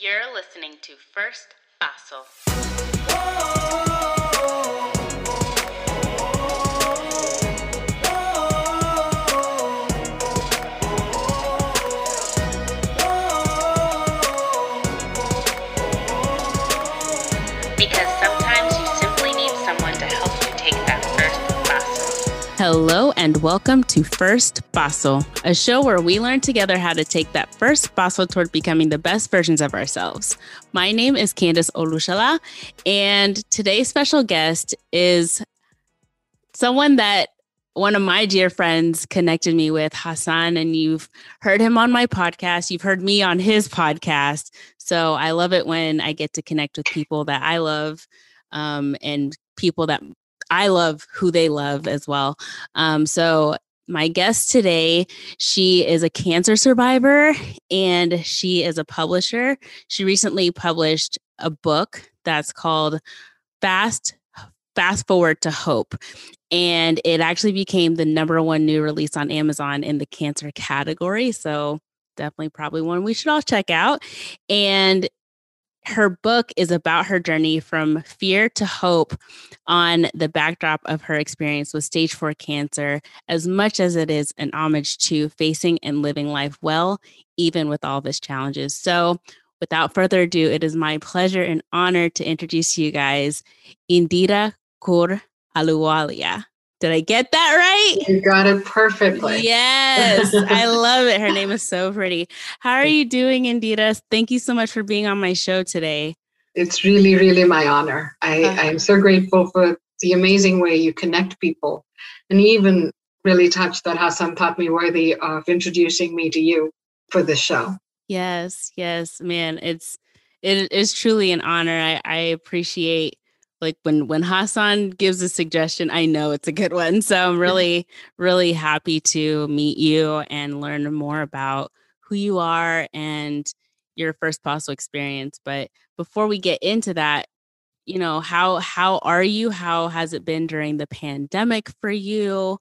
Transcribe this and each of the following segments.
You're listening to First Paso. Hello, and welcome to First Paso, a show where we learn together how to take that first paso toward becoming the best versions of ourselves. My name is Candace Olushala, and today's special guest is someone that one of my dear friends connected me with, Hassan, and you've heard him on my podcast. You've heard me on his podcast. So I love it when I get to connect with people that I love um, and people that I love who they love as well. Um, so my guest today, she is a cancer survivor and she is a publisher. She recently published a book that's called Fast Fast Forward to Hope. And it actually became the number one new release on Amazon in the cancer category. So definitely probably one we should all check out. And her book is about her journey from fear to hope on the backdrop of her experience with stage four cancer, as much as it is an homage to facing and living life well, even with all of its challenges. So, without further ado, it is my pleasure and honor to introduce you guys Indira Kaur Ahluwalia. Did I get that right? You got it perfectly. Yes, I love it. Her name is so pretty. How are you doing, Indira? Thank you so much for being on my show today. It's really, really my honor. I, uh-huh. I'm so grateful for the amazing way you connect people and even really touched that Hassan thought me worthy of introducing me to you for this show. Yes, yes, man. It's it is truly an honor. I, I appreciate like when when Hassan gives a suggestion, I know it's a good one. So I'm really really happy to meet you and learn more about who you are and your first Paso experience. But before we get into that, you know, how how are you? How has it been during the pandemic for you?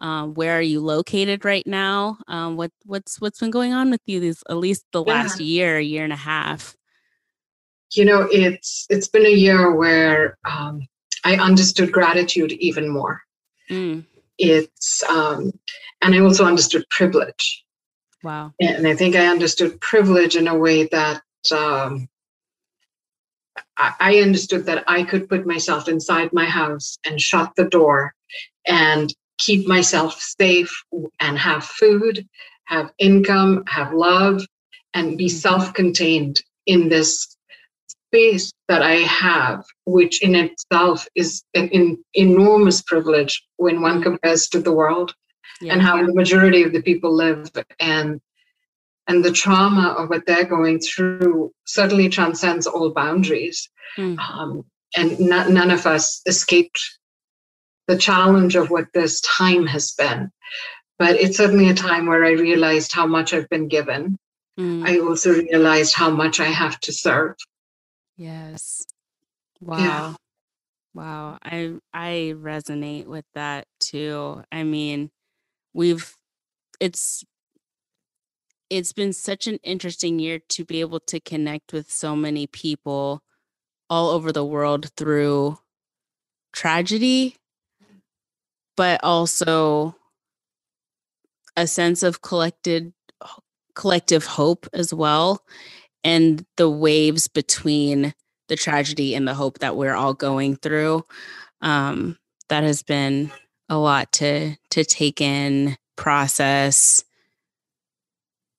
Um, where are you located right now? Um, what what's what's been going on with you these at least the last yeah. year, year and a half? You know it's it's been a year where um, i understood gratitude even more mm. it's um, and i also understood privilege wow and i think i understood privilege in a way that um, I, I understood that i could put myself inside my house and shut the door and keep myself safe and have food have income have love and be mm-hmm. self-contained in this space that I have, which in itself is an, an enormous privilege when one compares to the world yeah, and how the majority of the people live and and the trauma of what they're going through certainly transcends all boundaries. Mm. Um, and not, none of us escaped the challenge of what this time has been. But it's certainly a time where I realized how much I've been given. Mm. I also realized how much I have to serve. Yes. Wow. Yeah. Wow. I I resonate with that too. I mean, we've it's it's been such an interesting year to be able to connect with so many people all over the world through tragedy but also a sense of collected collective hope as well and the waves between the tragedy and the hope that we're all going through. Um, that has been a lot to to take in, process,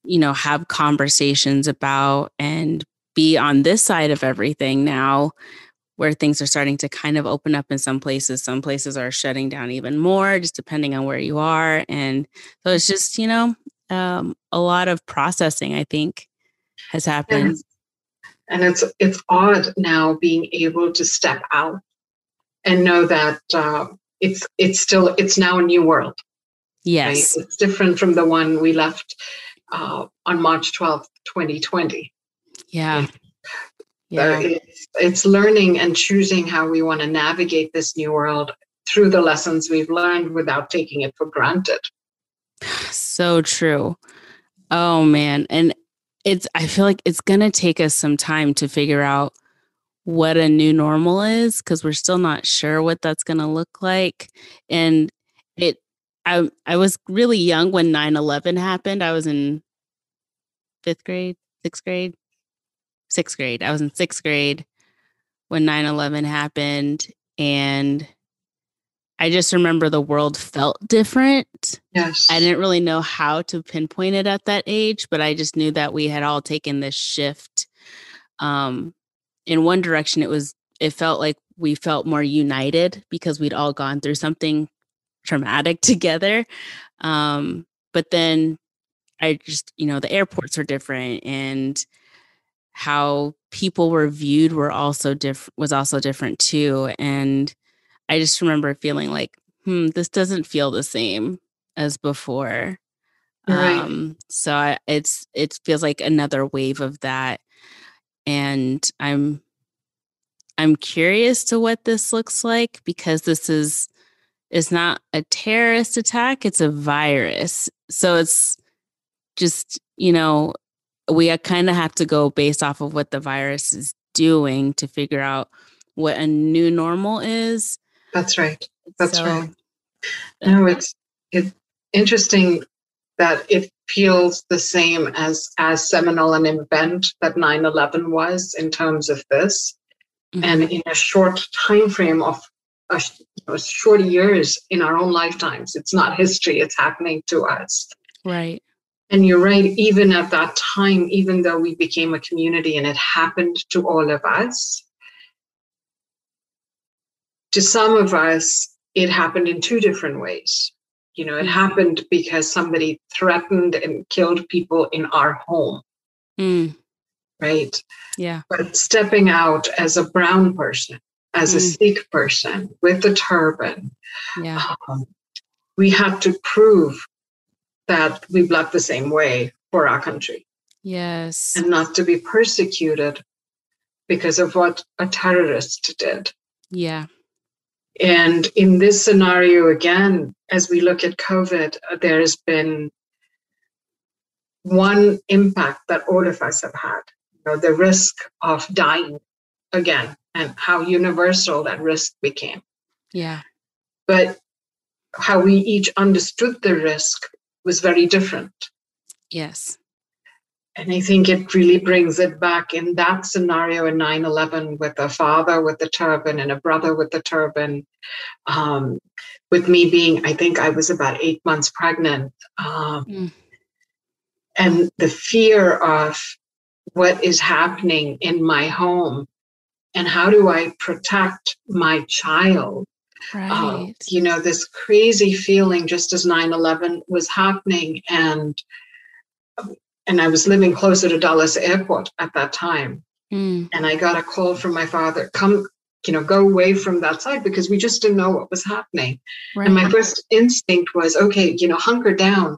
you know, have conversations about and be on this side of everything now where things are starting to kind of open up in some places. Some places are shutting down even more, just depending on where you are. And so it's just, you know, um, a lot of processing, I think, has happened. And, and it's it's odd now being able to step out and know that uh, it's it's still it's now a new world. Yes, right? it's different from the one we left uh, on March twelfth, twenty twenty. Yeah. Yeah. it's, it's learning and choosing how we want to navigate this new world through the lessons we've learned without taking it for granted. So true. Oh man. And it's I feel like it's going to take us some time to figure out what a new normal is because we're still not sure what that's going to look like and it I I was really young when 9/11 happened. I was in 5th grade, 6th grade, 6th grade. I was in 6th grade when 9/11 happened and I just remember the world felt different. Yes. I didn't really know how to pinpoint it at that age, but I just knew that we had all taken this shift. Um, in one direction, it was, it felt like we felt more united because we'd all gone through something traumatic together. Um, but then I just, you know, the airports are different and how people were viewed were also different was also different too. And I just remember feeling like, hmm, this doesn't feel the same as before. Right. Um, so I, it's it feels like another wave of that, and I'm I'm curious to what this looks like because this is it's not a terrorist attack; it's a virus. So it's just you know we kind of have to go based off of what the virus is doing to figure out what a new normal is that's right. That's so, right. No, it's it's interesting that it feels the same as as seminal an event that 9-11 was in terms of this. Mm-hmm. And in a short time frame of a, you know, short years in our own lifetimes, it's not history, it's happening to us. Right. And you're right, even at that time, even though we became a community and it happened to all of us, to some of us, it happened in two different ways. You know, it mm. happened because somebody threatened and killed people in our home. Mm. Right? Yeah. But stepping out as a brown person, as mm. a Sikh person with a turban, yeah. Um, we had to prove that we bled the same way for our country. Yes. And not to be persecuted because of what a terrorist did. Yeah. And in this scenario, again, as we look at COVID, uh, there has been one impact that all of us have had you know, the risk of dying again, and how universal that risk became. Yeah. But how we each understood the risk was very different. Yes. And I think it really brings it back in that scenario in 9 11 with a father with the turban and a brother with the turban. Um, with me being, I think I was about eight months pregnant. Um, mm. And the fear of what is happening in my home and how do I protect my child? Right. Uh, you know, this crazy feeling just as 9 11 was happening. And and I was living closer to Dulles Airport at that time. Mm. And I got a call from my father, come, you know, go away from that side because we just didn't know what was happening. Right. And my first instinct was, okay, you know, hunker down.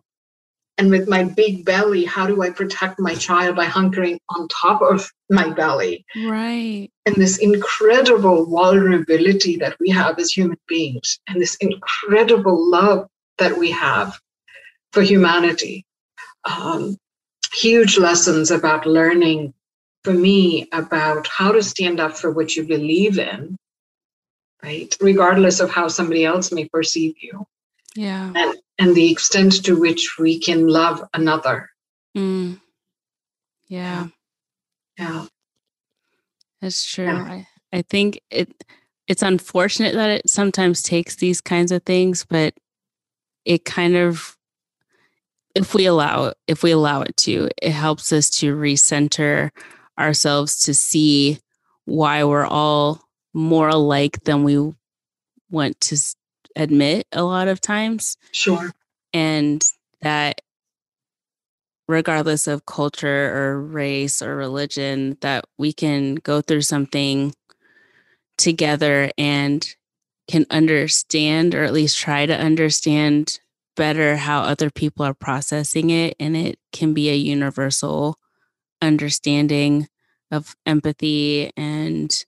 And with my big belly, how do I protect my child by hunkering on top of my belly? Right. And this incredible vulnerability that we have as human beings, and this incredible love that we have for humanity. Um, huge lessons about learning for me about how to stand up for what you believe in, right? Regardless of how somebody else may perceive you. Yeah. And, and the extent to which we can love another. Mm. Yeah. Yeah. That's true. Yeah. I, I think it it's unfortunate that it sometimes takes these kinds of things, but it kind of if we allow it, if we allow it to, it helps us to recenter ourselves to see why we're all more alike than we want to admit a lot of times. Sure. And that regardless of culture or race or religion that we can go through something together and can understand or at least try to understand better how other people are processing it and it can be a universal understanding of empathy and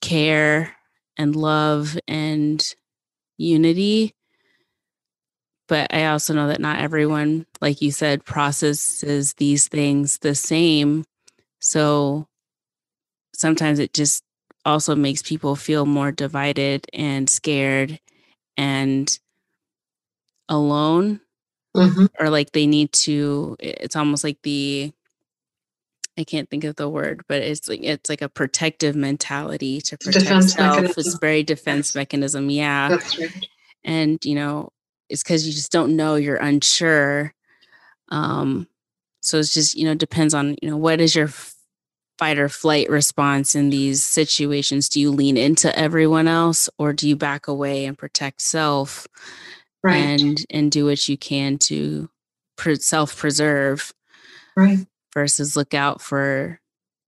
care and love and unity but I also know that not everyone, like you said, processes these things the same. So sometimes it just also makes people feel more divided and scared and alone mm-hmm. or like they need to it's almost like the I can't think of the word, but it's like it's like a protective mentality to protect defense self. Mechanism. It's very defense mechanism. Yeah. That's right. And you know, it's because you just don't know, you're unsure. Um, so it's just, you know, depends on, you know, what is your fight or flight response in these situations? Do you lean into everyone else or do you back away and protect self? Right. And and do what you can to self preserve. Right versus look out for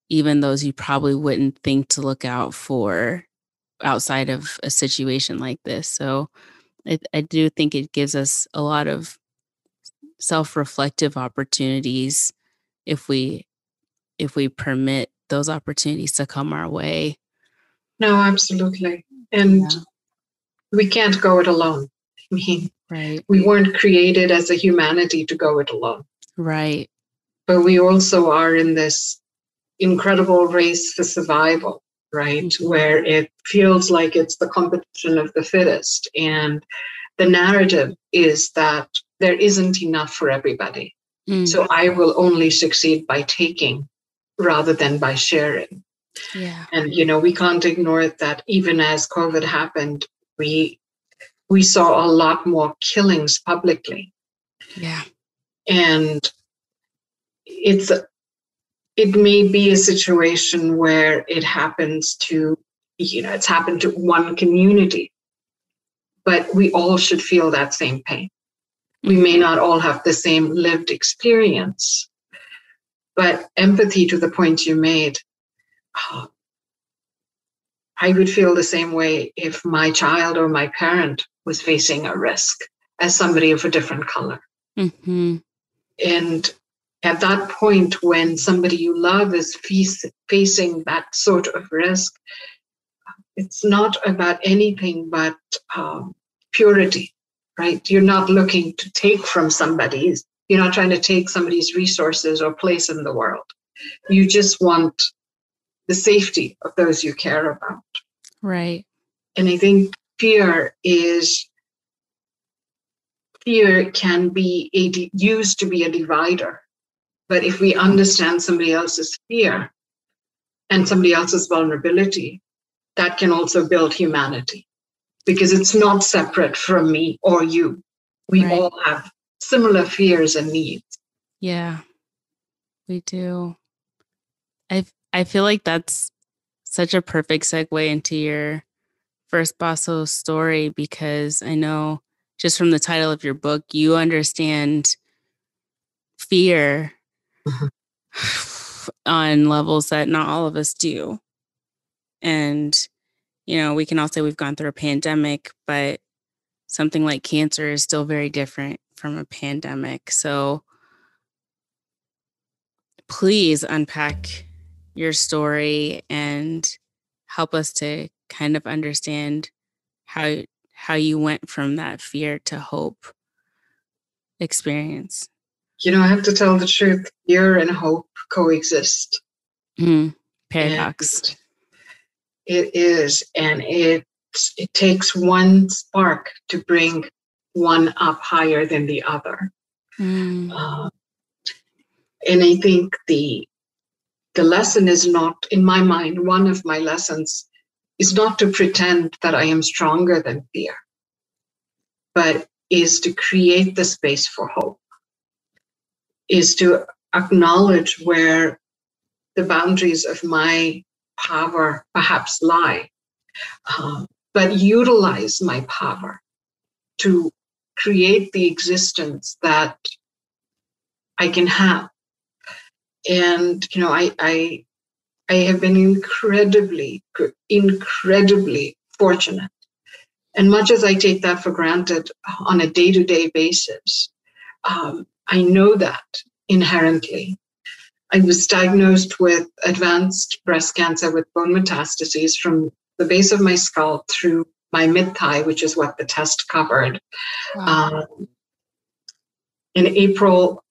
even those you probably wouldn't think to look out for outside of a situation like this. So I, I do think it gives us a lot of self reflective opportunities if we if we permit those opportunities to come our way. No, absolutely. And yeah. we can't go it alone. Mean, right. we weren't created as a humanity to go it alone. Right but we also are in this incredible race for survival, right? Mm-hmm. Where it feels like it's the competition of the fittest. And the narrative is that there isn't enough for everybody. Mm-hmm. So I will only succeed by taking rather than by sharing. Yeah. And you know, we can't ignore that even as COVID happened, we we saw a lot more killings publicly. Yeah. And it's a, it may be a situation where it happens to you know it's happened to one community but we all should feel that same pain we may not all have the same lived experience but empathy to the point you made uh, i would feel the same way if my child or my parent was facing a risk as somebody of a different color mm-hmm. and at that point when somebody you love is facing that sort of risk, it's not about anything but um, purity, right? You're not looking to take from somebody's, you're not trying to take somebody's resources or place in the world. You just want the safety of those you care about. Right. And I think fear is fear can be a, used to be a divider but if we understand somebody else's fear and somebody else's vulnerability, that can also build humanity because it's not separate from me or you. We right. all have similar fears and needs. Yeah, we do. I I feel like that's such a perfect segue into your first Paso story because I know just from the title of your book, you understand fear mm-hmm. on levels that not all of us do. And, you know, we can all say we've gone through a pandemic, but something like cancer is still very different from a pandemic. So please unpack your story and help us to kind of understand how how you went from that fear to hope experience you know, I have to tell the truth. Fear and hope coexist. Mm, paradox. And it is, and it it takes one spark to bring one up higher than the other. Mm. Uh, and I think the the lesson is not, in my mind, one of my lessons is not to pretend that I am stronger than fear, but is to create the space for hope is to acknowledge where the boundaries of my power perhaps lie, uh, but utilize my power to create the existence that I can have. And you know, I I I have been incredibly, incredibly fortunate. And much as I take that for granted on a day-to-day basis, um, I know that inherently. I was diagnosed with advanced breast cancer with bone metastases from the base of my skull through my mid thigh, which is what the test covered. Wow. Um, in April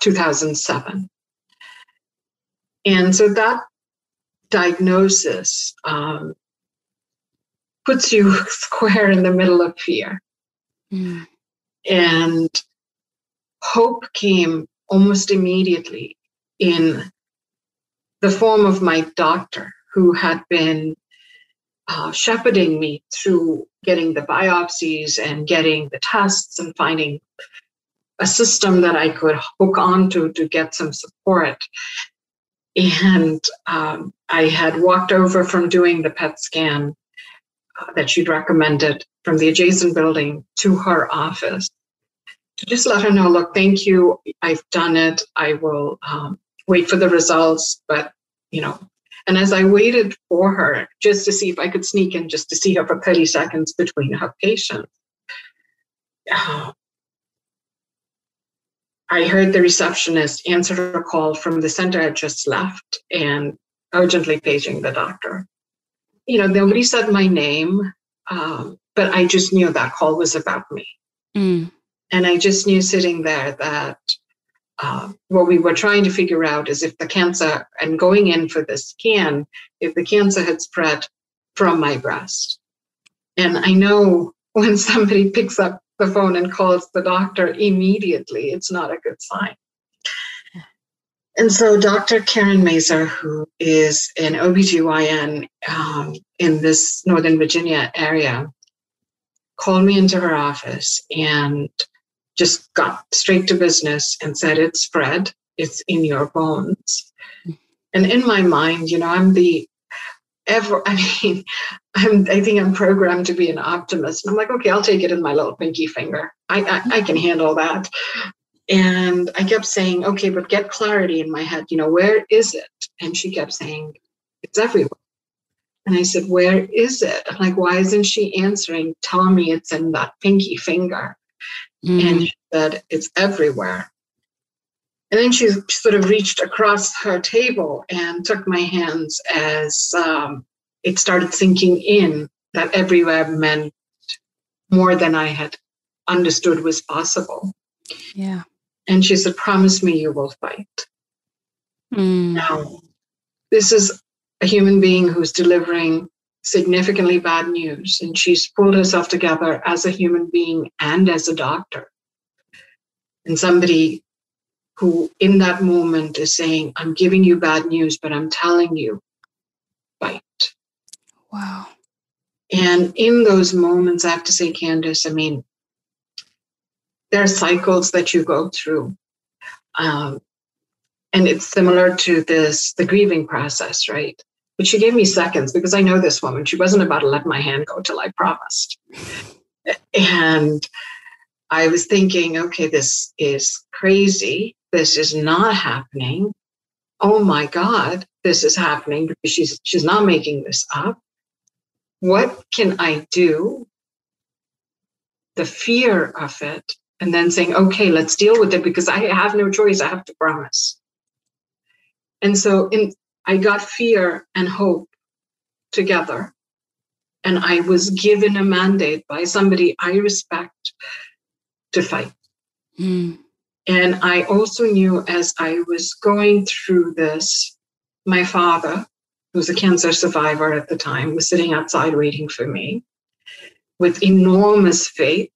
2007. And so that diagnosis um, puts you square in the middle of fear. Mm. And hope came almost immediately in the form of my doctor, who had been uh, shepherding me through getting the biopsies and getting the tests and finding a system that I could hook onto to get some support. And um, I had walked over from doing the PET scan uh, that she'd recommended from the adjacent building to her office to just let her know look, thank you. I've done it. I will um, wait for the results. But, you know, and as I waited for her just to see if I could sneak in just to see her for 30 seconds between her patients, uh, I heard the receptionist answer a call from the center I just left and urgently paging the doctor. You know, nobody said my name, um, but I just knew that call was about me. Mm. And I just knew sitting there that uh, what we were trying to figure out is if the cancer, and going in for the scan, if the cancer had spread from my breast. And I know when somebody picks up the phone and calls the doctor immediately, it's not a good sign. And so Dr. Karen Mazer, who is an OBGYN um, in this Northern Virginia area, called me into her office and just got straight to business and said, It's spread, it's in your bones. And in my mind, you know, I'm the ever, I mean, I'm, I think I'm programmed to be an optimist. And I'm like, okay, I'll take it in my little pinky finger. I, I, I can handle that. And I kept saying, okay, but get clarity in my head. You know, where is it? And she kept saying, it's everywhere. And I said, where is it? I'm like, why isn't she answering? Tell me it's in that pinky finger. Mm. And she said, it's everywhere. And then she sort of reached across her table and took my hands as um, it started sinking in that everywhere meant more than I had understood was possible. Yeah. And she said, Promise me you will fight. Mm. Now, this is a human being who's delivering significantly bad news, and she's pulled herself together as a human being and as a doctor. And somebody who, in that moment, is saying, I'm giving you bad news, but I'm telling you, fight. Wow. And in those moments, I have to say, Candace, I mean, there are cycles that you go through. Um, and it's similar to this the grieving process, right? But she gave me seconds because I know this woman. She wasn't about to let my hand go till I promised. And I was thinking, okay, this is crazy. This is not happening. Oh my God, this is happening because she's she's not making this up. What can I do? The fear of it and then saying, okay, let's deal with it because I have no choice. I have to promise. And so in, I got fear and hope together. And I was given a mandate by somebody I respect to fight. Mm. And I also knew as I was going through this, my father, who was a cancer survivor at the time, was sitting outside waiting for me with enormous faith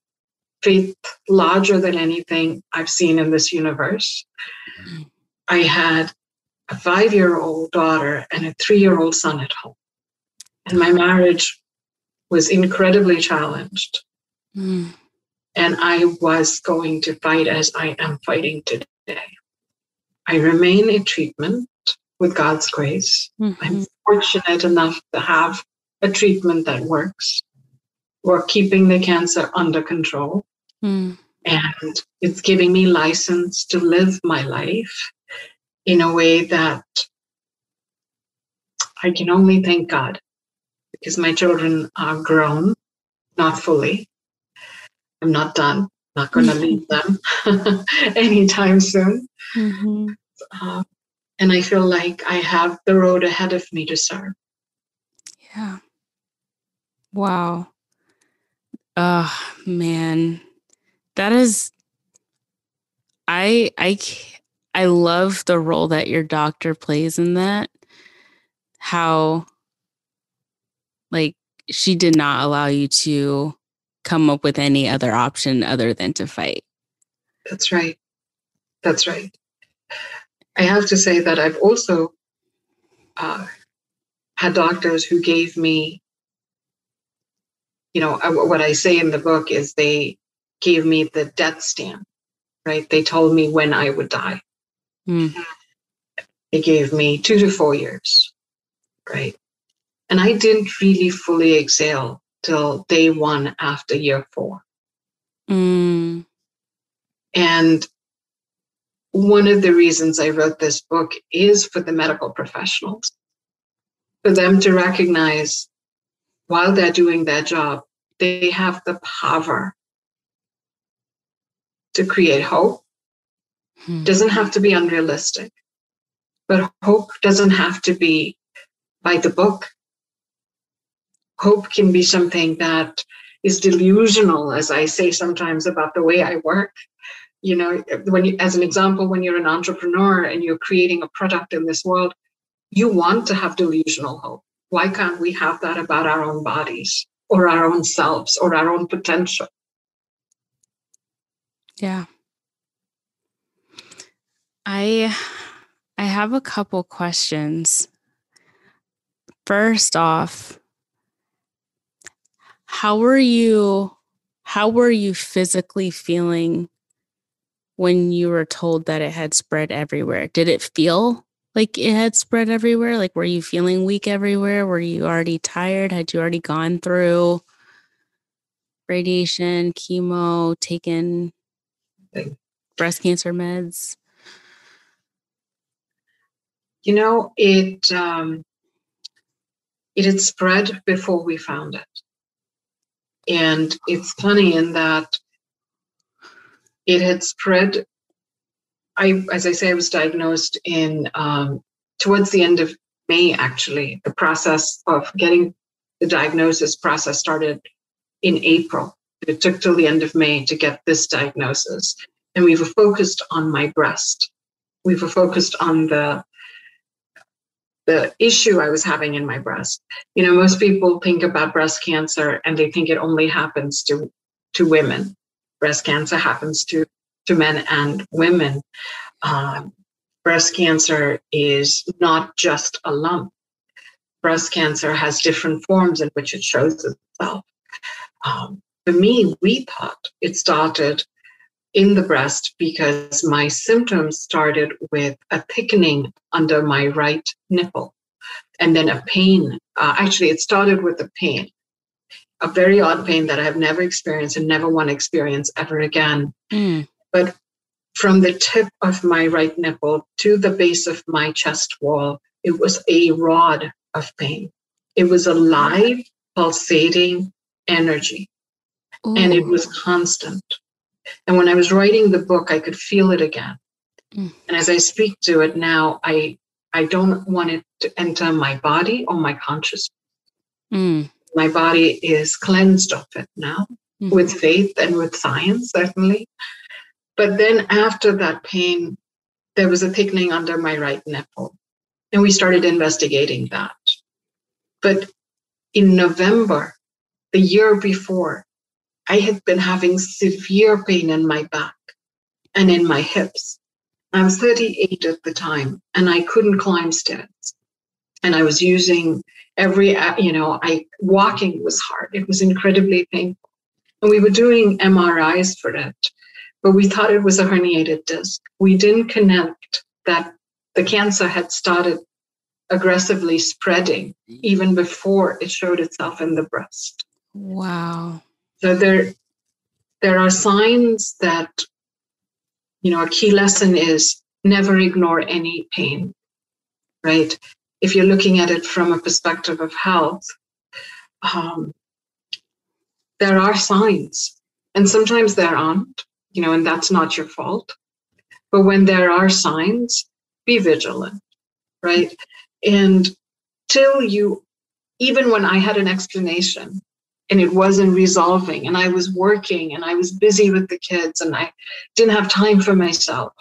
faith larger than anything I've seen in this universe. Mm-hmm. I had a five year old daughter and a three year old son at home. And my marriage was incredibly challenged. Mm. And I was going to fight as I am fighting today. I remain in treatment with God's grace. Mm-hmm. I'm fortunate enough to have a treatment that works. We're keeping the cancer under control. Mm. And it's giving me license to live my life in a way that I can only thank God because my children are grown, not fully. I'm not done, not going to leave them anytime soon. Mm-hmm. Uh, and I feel like I have the road ahead of me to serve. Yeah. Wow. Oh, man that is I I I love the role that your doctor plays in that. How like she did not allow you to come up with any other option other than to fight. That's right. That's right. I have to say that I've also uh, had doctors who gave me, you know, what I say in the book is they gave me the death stamp, right? They told me when I would die. Mm. They gave me two to four years, right? And I didn't really fully exhale till day one after year four. Mm. And one of the reasons I wrote this book is for the medical professionals, for them to recognize while they're doing their job, they have the power to create hope. Hmm. Doesn't have to be unrealistic, but hope doesn't have to be by the book hope can be something that is delusional, as I say sometimes about the way I work. You know, when you, as an example, when you're an entrepreneur and you're creating a product in this world, you want to have delusional hope. Why can't we have that about our own bodies or our own selves or our own potential? Yeah. I I have a couple questions. First off, how were you how were you physically feeling when you were told that it had spread everywhere? Did it feel like it had spread everywhere? Like were you feeling weak everywhere? Were you already tired? Had you already gone through radiation, chemo, taken breast cancer meds? You know, it um, it had spread before we found it. And it's funny in that it had spread. I, as I say, I was diagnosed in um, towards the end of May. Actually, the process of getting the diagnosis process started in April. It took till the end of May to get this diagnosis, and we were focused on my breast. We were focused on the the issue I was having in my breast. You know, most people think about breast cancer and they think it only happens to to women. Breast cancer happens to to men and women. Um, breast cancer is not just a lump. Breast cancer has different forms in which it shows itself. Um, for me, we thought it started in the breast because my symptoms started with a thickening under my right nipple and then a pain. Uh, actually, it started with a pain, a very odd pain that I have never experienced and never want to experience ever again. Mm. But from the tip of my right nipple to the base of my chest wall, it was a rod of pain. It was a live, pulsating energy, Ooh. and it was constant. And when I was writing the book, I could feel it again. Mm. And as I speak to it now, I I don't want it to enter my body or my consciousness. Mm. My body is cleansed of it now mm. with faith and with science, certainly. But then after that pain, there was a thickening under my right nipple. And we started investigating that. But in November, the year before, I had been having severe pain in my back and in my hips. I was 38 at the time and I couldn't climb stairs. And I was using every, you know, I walking was hard. It was incredibly painful. And we were doing MRIs for it, but we thought it was a herniated disc. We didn't connect that the cancer had started aggressively spreading mm. even before it showed itself in the breast. Wow. So there, there are signs that, you know, a key lesson is never ignore any pain, right? If you're looking at it from a perspective of health, um, there are signs, and sometimes there aren't, you know, and that's not your fault. But when there are signs, be vigilant, right? And till you, even when I had an explanation, and it wasn't resolving. And i was working and i was busy with the kids and i didn't have time for myself.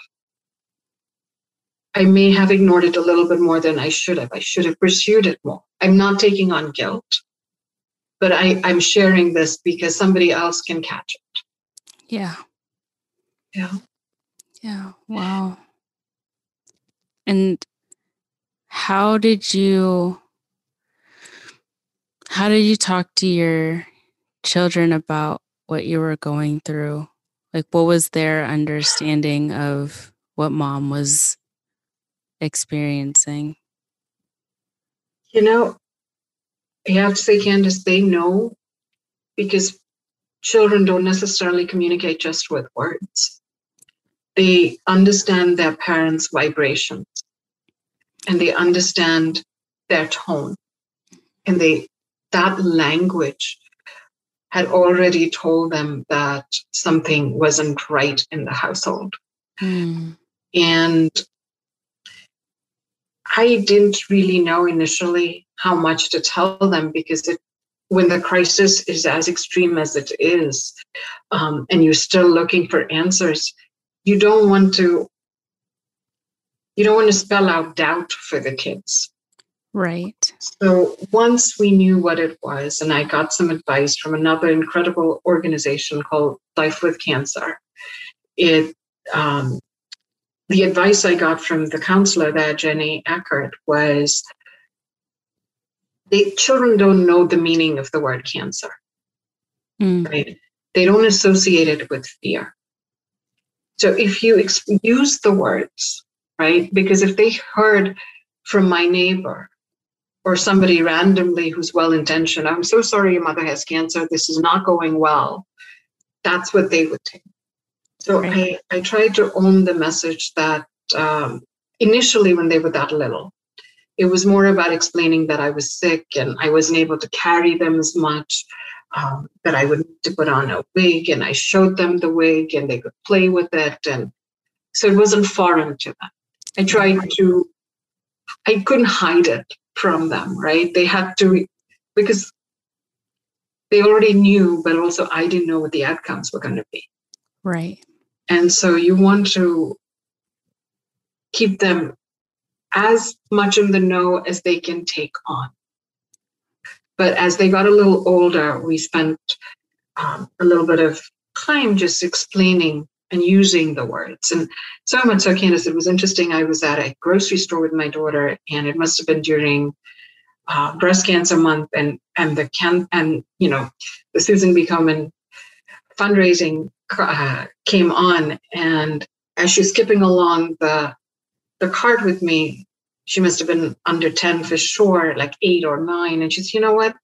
I may have ignored it a little bit more than i should have. I should have pursued it more. I'm not taking on guilt but I, i'm sharing this because somebody else can catch it. Yeah. Yeah. Yeah. Wow. And how did you how did you talk to your children about what you were going through? Like, what was their understanding of what mom was experiencing? You know, I have to say, Candace, they know because children don't necessarily communicate just with words. They understand their parents' vibrations and they understand their tone and they that language had already told them that something wasn't right in the household. Mm. And I didn't really know initially how much to tell them because it, when the crisis is as extreme as it is, um, and you're still looking for answers, you don't want to you don't want to spell out doubt for the kids. Right. So once we knew what it was, and I got some advice from another incredible organization called Life with Cancer, it um, the advice I got from the counselor there, Jenny Eckert, was the children don't know the meaning of the word cancer. Mm. Right? They don't associate it with fear. So if you ex- use the words, right? Because if they heard from my neighbor or somebody randomly who's well intentioned, I'm so sorry your mother has cancer. This is not going well. That's what they would take. So right. I, I tried to own the message that um, initially, when they were that little, it was more about explaining that I was sick and I wasn't able to carry them as much, um, that I would need to put on a wig and I showed them the wig and they could play with it. And so it wasn't foreign to them. I tried to, I couldn't hide it from them, right? They had to, because they already knew, but also I didn't know what the outcomes were going to be. Right. And so you want to keep them as much in the know as they can take on. But as they got a little older, we spent um, a little bit of time just explaining and using the words. And so much so, Candace, it was interesting. I was at a grocery store with my daughter, and it must have been during uh, breast cancer month, and and the can and you know the Susan G. Komen fundraising uh, came on, and as she's skipping along the the cart with me, she must have been under ten for sure, like eight or nine, and she's, you know what?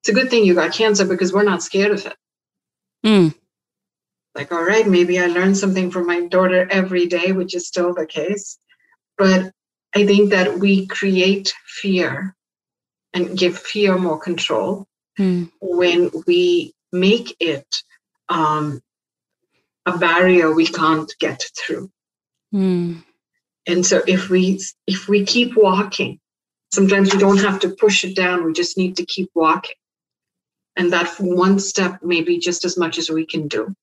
It's a good thing you got cancer because we're not scared of it. Mm like, all right, maybe I learned something from my daughter every day, which is still the case. But I think that we create fear and give fear more control mm. when we make it um, a barrier we can't get through. Mm. And so if we if we keep walking, sometimes we don't have to push it down. We just need to keep walking. And that one step may be just as much as we can do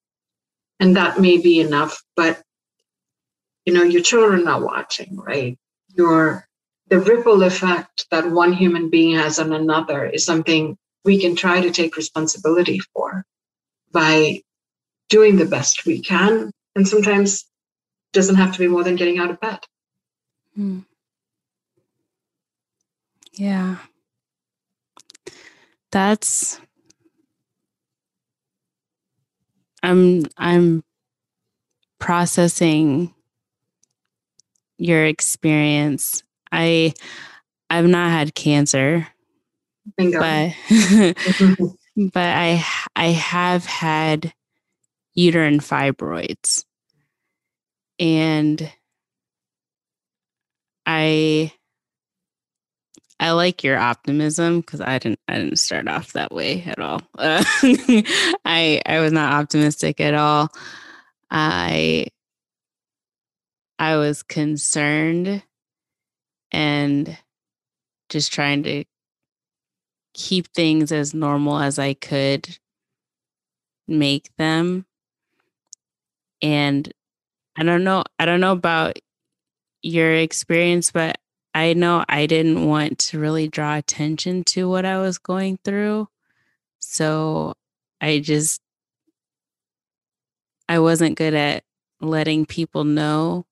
and that may be enough but you know your children are watching right? Your the ripple effect that one human being has on another is something we can try to take responsibility for by doing the best we can and sometimes doesn't have to be more than getting out of bed. Hmm. yeah. That's I'm I'm processing your experience. I I've not had cancer. Bingo. But but I I have had uterine fibroids. And I I like your optimism because I didn't I didn't start off that way at all. Uh, I I was not optimistic at all. I I was concerned and just trying to keep things as normal as I could make them. And I don't know, I don't know about your experience, but I know I didn't want to really draw attention to what I was going through. So I just, I wasn't good at letting people know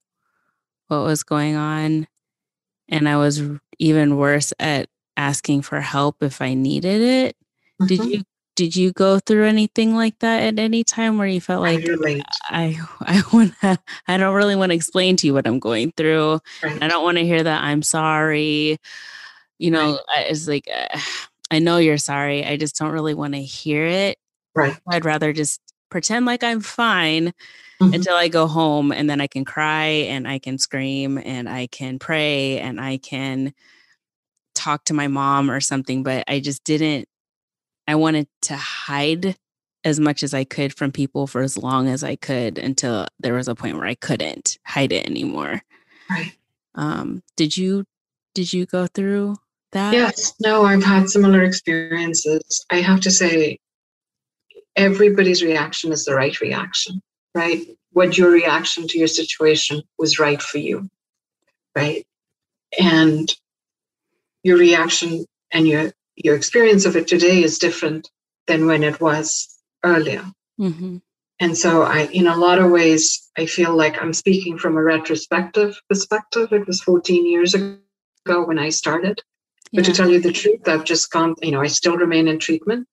what was going on. And I was even worse at asking for help if I needed it. Mm-hmm. Did you did you go through anything like that at any time where you felt like I I I want I don't really want to explain to you what I'm going through. Right. I don't want to hear that I'm sorry. You know, right. it's like uh, I know you're sorry. I just don't really want to hear it. Right. I'd rather just pretend like I'm fine mm-hmm. until I go home and then I can cry and I can scream and I can pray and I can talk to my mom or something, but I just didn't I wanted to hide as much as I could from people for as long as I could until there was a point where I couldn't hide it anymore. Right. Um, did you did you go through that? Yes. No, I've had similar experiences. I have to say everybody's reaction is the right reaction, right? What your reaction to your situation was right for you. Right. And your reaction and your your experience of it today is different than when it was earlier. Mm-hmm. And so I, in a lot of ways, I feel like I'm speaking from a retrospective perspective. It was 14 years ago when I started. But to tell you the truth, I've just gone, you know, I still remain in treatment.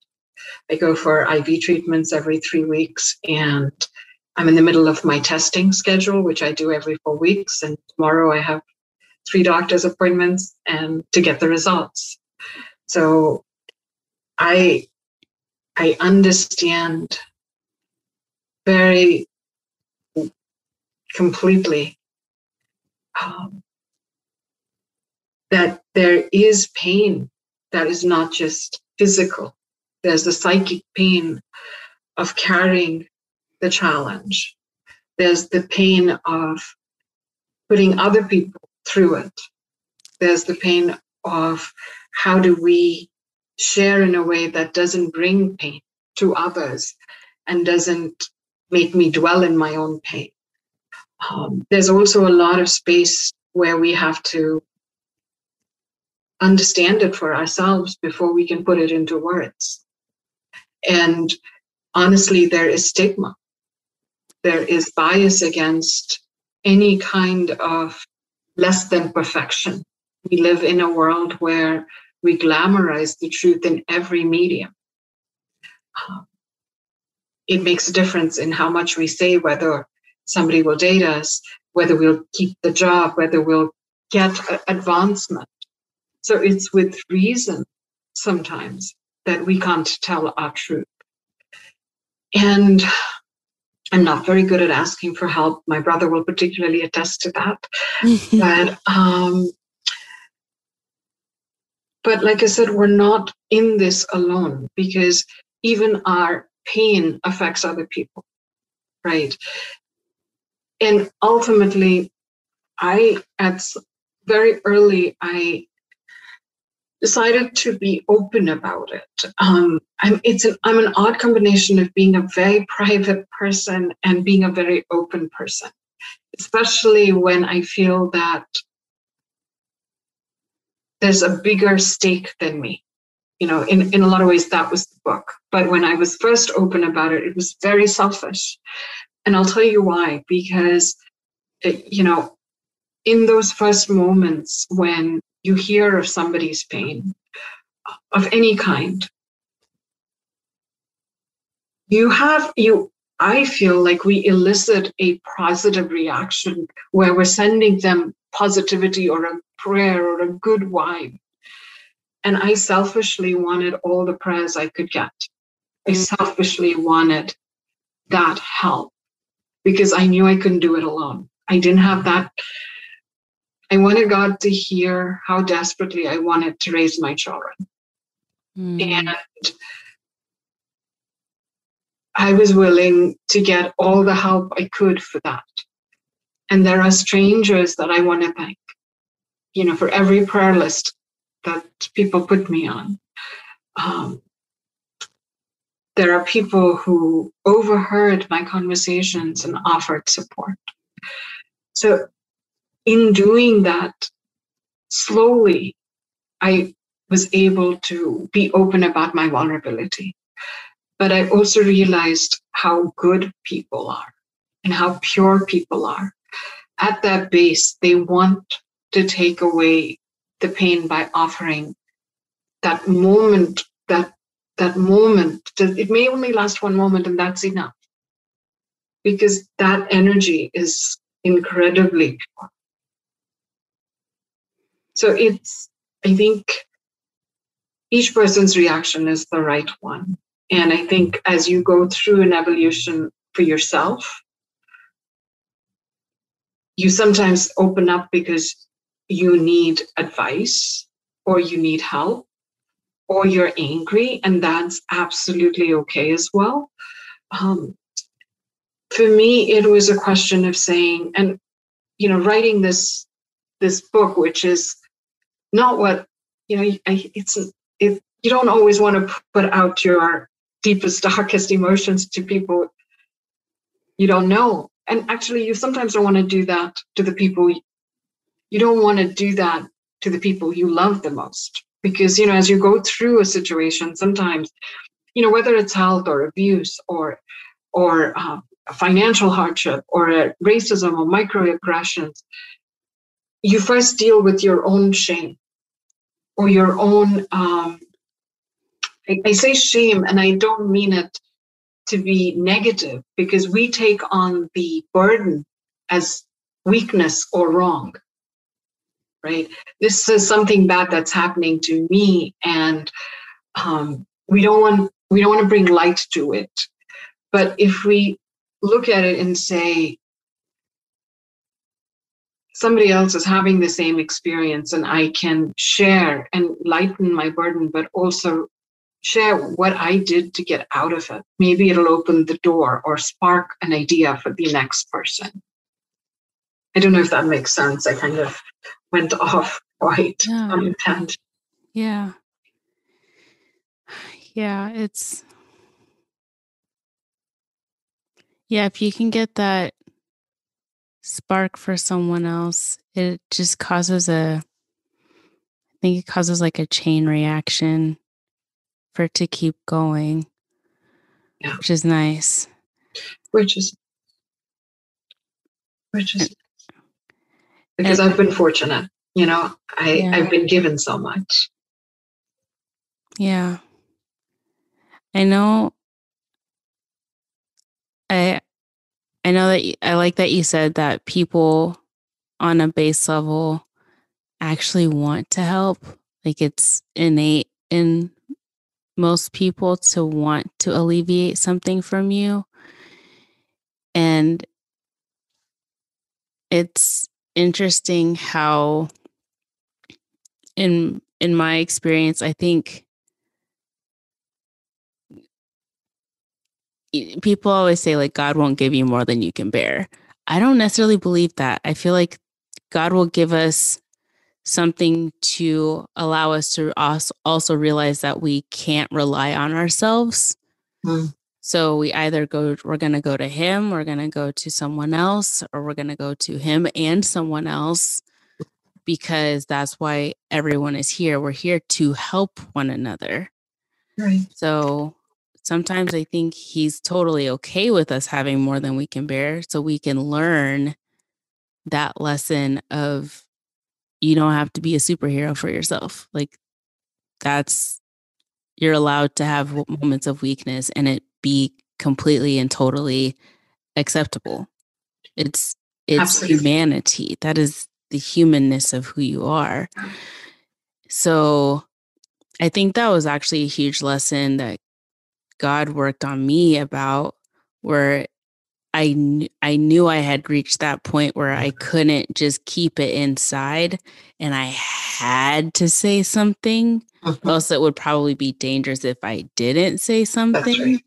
I go for IV treatments every three weeks and I'm in the middle of my testing schedule, which I do every four weeks. And tomorrow I have three doctor's appointments and to get the results. So I I understand very completely um, that there is pain that is not just physical. There's the psychic pain of carrying the challenge. There's the pain of putting other people through it. There's the pain of how do we share in a way that doesn't bring pain to others and doesn't make me dwell in my own pain. Um, there's also a lot of space where we have to understand it for ourselves before we can put it into words. And honestly, there is stigma. There is bias against any kind of less than perfection. We live in a world where we glamorize the truth in every medium. Um, it makes a difference in how much we say whether somebody will date us, whether we'll keep the job, whether we'll get advancement. So it's with reason sometimes that we can't tell our truth. And I'm not very good at asking for help. My brother will particularly attest to that. but um, but like I said, we're not in this alone because even our pain affects other people, right? And ultimately, I, at very early, I decided to be open about it. Um, I'm, it's an, I'm an odd combination of being a very private person and being a very open person, especially when I feel that there's a bigger stake than me. You know in, in a lot of ways that was the book. But when i was first open about it it was very selfish. And i'll tell you why. Because it, you know in those first moments when you hear of somebody's pain of any kind you have you i feel like we elicit a positive reaction where we're sending them positivity or a prayer or a good vibe. And I selfishly wanted all the prayers I could get. I mm. selfishly wanted that help because I knew I couldn't do it alone. I didn't have that. I wanted God to hear how desperately I wanted to raise my children. Mm. And I was willing to get all the help I could for that. And there are strangers that I want to thank, you know, for every prayer list that people put me on. um, there are people who overheard my conversations and offered support. So, in doing that, slowly, I was able to be open about my vulnerability. But I also realized how good people are and how pure people are. At that base, they want to take away the pain by offering that moment, that that moment. It may only last one moment, and that's enough. Because that energy is incredibly pure. So it's, I think each person's reaction is the right one. And I think as you go through an evolution for yourself, you sometimes open up because you need advice or you need help or you're angry, and that's absolutely okay as well. Um, for me, it was a question of saying, and you know, writing this this book, which is not what you know. I, it's it, you don't always want to put out your deepest, darkest emotions to people you don't know. And actually, you sometimes don't want to do that to the people you don't want to do that to the people you love the most. Because you know as you go through a situation sometimes you know whether it's health or abuse or or uh, financial hardship or racism or microaggressions you first deal with your own shame or your own um, I, I say shame and i don't mean it to be negative because we take on the burden as weakness or wrong right? This is something bad that's happening to me and um, we don't want we don't want to bring light to it. But if we look at it and say somebody else is having the same experience and i can share and lighten my burden but also share what i did to get out of it maybe it'll open the door or spark an idea for the next person i don't know if that makes sense i kind of went off quite yeah. on tangent. Yeah. Yeah, it's yeah, if you can get that spark for someone else, it just causes a I think it causes like a chain reaction for it to keep going. Yeah. Which is nice. Which is which is because and, I've been fortunate. You know, I, yeah. I've been given so much. Yeah. I know I I know that I like that you said that people on a base level actually want to help. Like it's innate in most people to want to alleviate something from you. And it's interesting how in in my experience i think people always say like god won't give you more than you can bear i don't necessarily believe that i feel like god will give us something to allow us to also realize that we can't rely on ourselves mm. So we either go, we're going to go to him, we're going to go to someone else, or we're going to go to him and someone else because that's why everyone is here. We're here to help one another. Right. So sometimes I think he's totally okay with us having more than we can bear so we can learn that lesson of you don't have to be a superhero for yourself. Like that's you're allowed to have moments of weakness and it be completely and totally acceptable. It's it's Absolutely. humanity. That is the humanness of who you are. So I think that was actually a huge lesson that God worked on me about where I kn- I knew I had reached that point where I couldn't just keep it inside and I had to say something. Mm-hmm. Else it would probably be dangerous if I didn't say something. Right.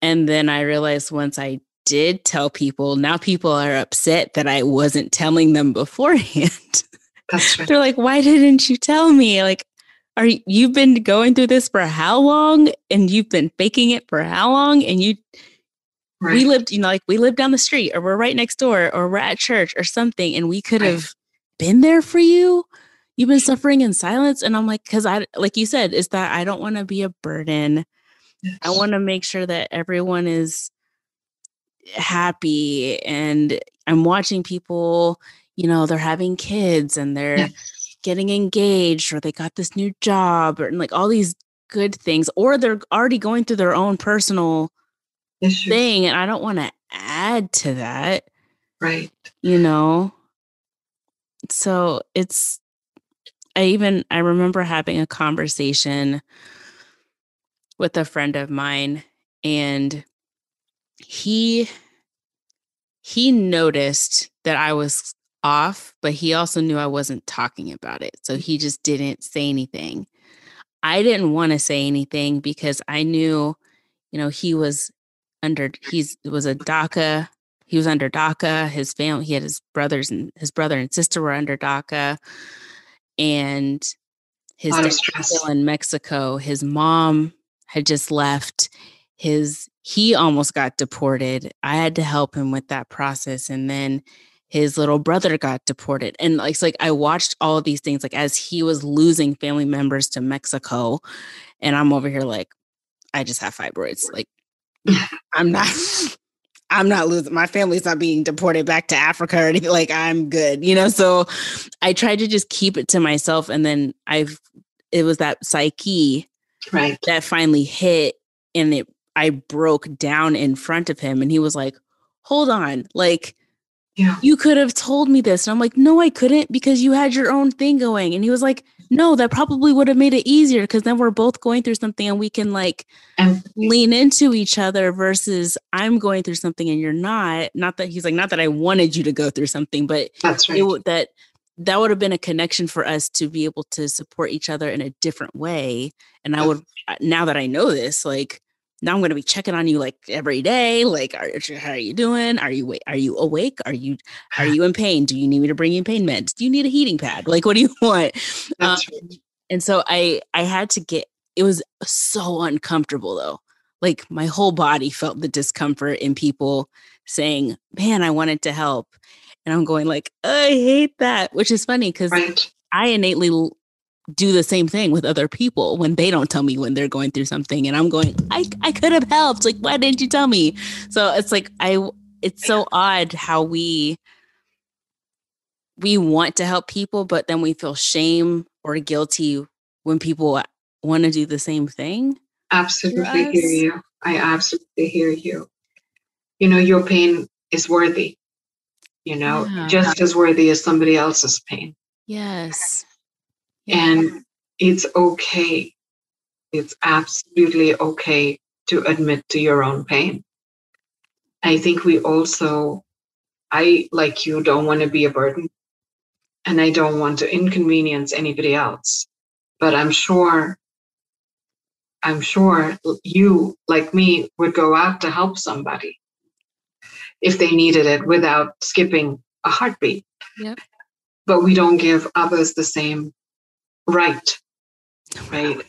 And then I realized once I did tell people, now people are upset that I wasn't telling them beforehand. That's right. They're like, why didn't you tell me? Like, are you've been going through this for how long and you've been faking it for how long and you right. we lived you know like we lived down the street or we're right next door or we're at church or something and we could have right. been there for you you've been suffering in silence and i'm like because i like you said is that i don't want to be a burden yes. i want to make sure that everyone is happy and i'm watching people you know they're having kids and they're yes getting engaged or they got this new job or like all these good things or they're already going through their own personal thing and I don't want to add to that. Right. You know. So it's I even I remember having a conversation with a friend of mine and he he noticed that I was off, but he also knew I wasn't talking about it. So he just didn't say anything. I didn't want to say anything because I knew, you know, he was under he's was a DACA. He was under DACA. His family, he had his brothers and his brother and sister were under DACA. And his dad was still in Mexico. His mom had just left. His he almost got deported. I had to help him with that process. And then his little brother got deported and like, it's like i watched all these things like as he was losing family members to mexico and i'm over here like i just have fibroids like i'm not i'm not losing my family's not being deported back to africa or anything like i'm good you know so i tried to just keep it to myself and then i've it was that psyche right that finally hit and it i broke down in front of him and he was like hold on like yeah. You could have told me this. And I'm like, no, I couldn't because you had your own thing going. And he was like, no, that probably would have made it easier because then we're both going through something and we can like lean into each other versus I'm going through something and you're not. Not that he's like, not that I wanted you to go through something, but that's right. It, that that would have been a connection for us to be able to support each other in a different way. And I would uh, now that I know this, like now I'm going to be checking on you like every day. Like, are, how are you doing? Are you are you awake? Are you are you in pain? Do you need me to bring you pain meds? Do you need a heating pad? Like, what do you want? Um, and so I I had to get. It was so uncomfortable though. Like my whole body felt the discomfort in people saying, "Man, I wanted to help," and I'm going like, "I hate that," which is funny because right. I innately do the same thing with other people when they don't tell me when they're going through something and I'm going I I could have helped. Like why didn't you tell me? So it's like I it's so odd how we we want to help people but then we feel shame or guilty when people want to do the same thing absolutely hear you. I absolutely hear you. You know your pain is worthy you know yeah. just as worthy as somebody else's pain. Yes and it's okay. It's absolutely okay to admit to your own pain. I think we also, I, like you, don't want to be a burden. And I don't want to inconvenience anybody else. But I'm sure, I'm sure you, like me, would go out to help somebody if they needed it without skipping a heartbeat. Yep. But we don't give others the same right. Right.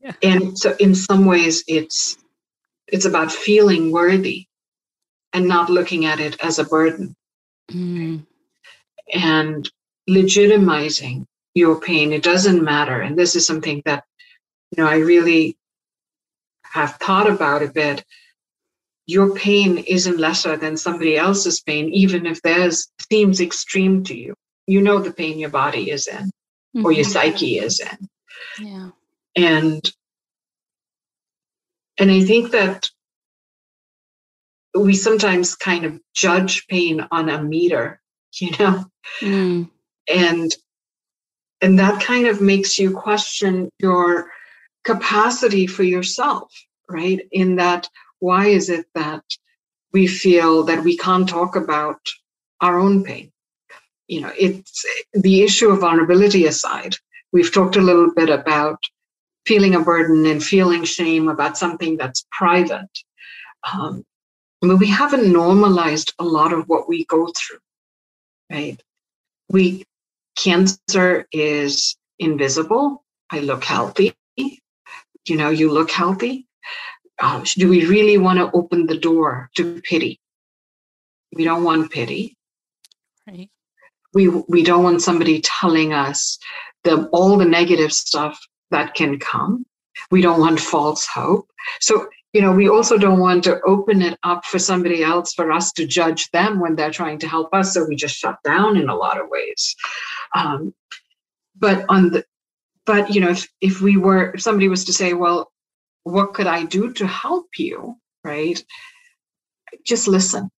Yeah. and so in some ways it's it's about feeling worthy and not looking at it as a burden. Mm. and legitimizing your pain it doesn't matter. And this is something that you know i really have thought about a bit. Your pain isn't lesser than somebody else's pain even if theirs seems extreme to you. You know the pain your body is in mm-hmm. or your mm-hmm. psyche is in. Yeah. And and I think that we sometimes kind of judge pain on a meter, you know? Mm. And and that kind of makes you question your capacity for yourself, right? In that why is it that we feel that we can't talk about our own pain? You know, it's the issue of vulnerability aside. We've talked a little bit about feeling a burden and feeling shame about something that's private. Um, but we haven't normalized a lot of what we go through, right? We cancer is invisible. I look healthy. You know, you look healthy. Uh, do we really want to open the door to pity? We don't want pity. Right. We we don't want somebody telling us the all the negative stuff that can come. We don't want false hope. So you know, we also don't want to open it up for somebody else for us to judge them when they're trying to help us. So we just shut down in a lot of ways. Um, but on the, but you know, if if we were, if somebody was to say, well, what could I do to help you? Right? Just listen.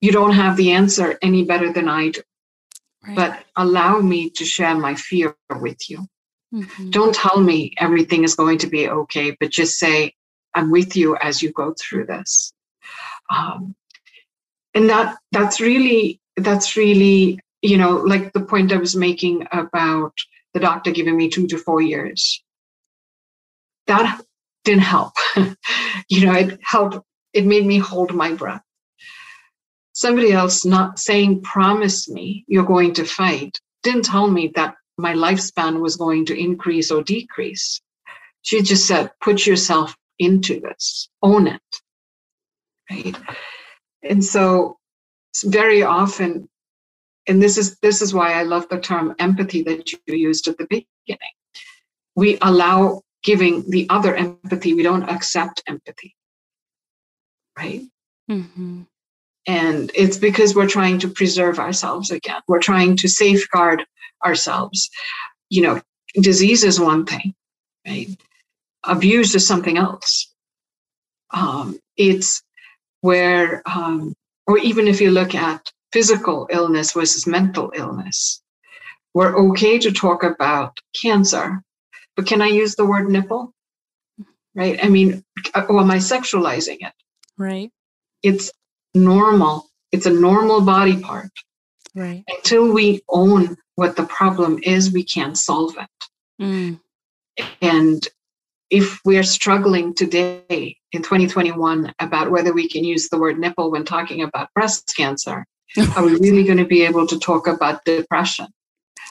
You don't have the answer any better than I do. Right. But allow me to share my fear with you. Mm-hmm. Don't tell me everything is going to be okay, but just say, I'm with you as you go through this. Um, and that that's really that's really you know like the point I was making about the doctor giving me two to four years. That didn't help. you know, it helped. It made me hold my breath. Somebody else not saying, promise me you're going to fight, didn't tell me that my lifespan was going to increase or decrease. She just said, put yourself into this, own it. Right. And so very often, and this is this is why I love the term empathy that you used at the beginning. We allow giving the other empathy, we don't accept empathy. Right? Mm-hmm. And it's because we're trying to preserve ourselves again. We're trying to safeguard ourselves. You know, disease is one thing, right? abuse is something else. Um, it's where, um, or even if you look at physical illness versus mental illness, we're okay to talk about cancer, but can I use the word nipple? Right? I mean, or am I sexualizing it? Right. It's normal. It's a normal body part. Right. Until we own what the problem is, we can't solve it. Mm. And if we're struggling today in 2021 about whether we can use the word nipple when talking about breast cancer, are we really going to be able to talk about depression?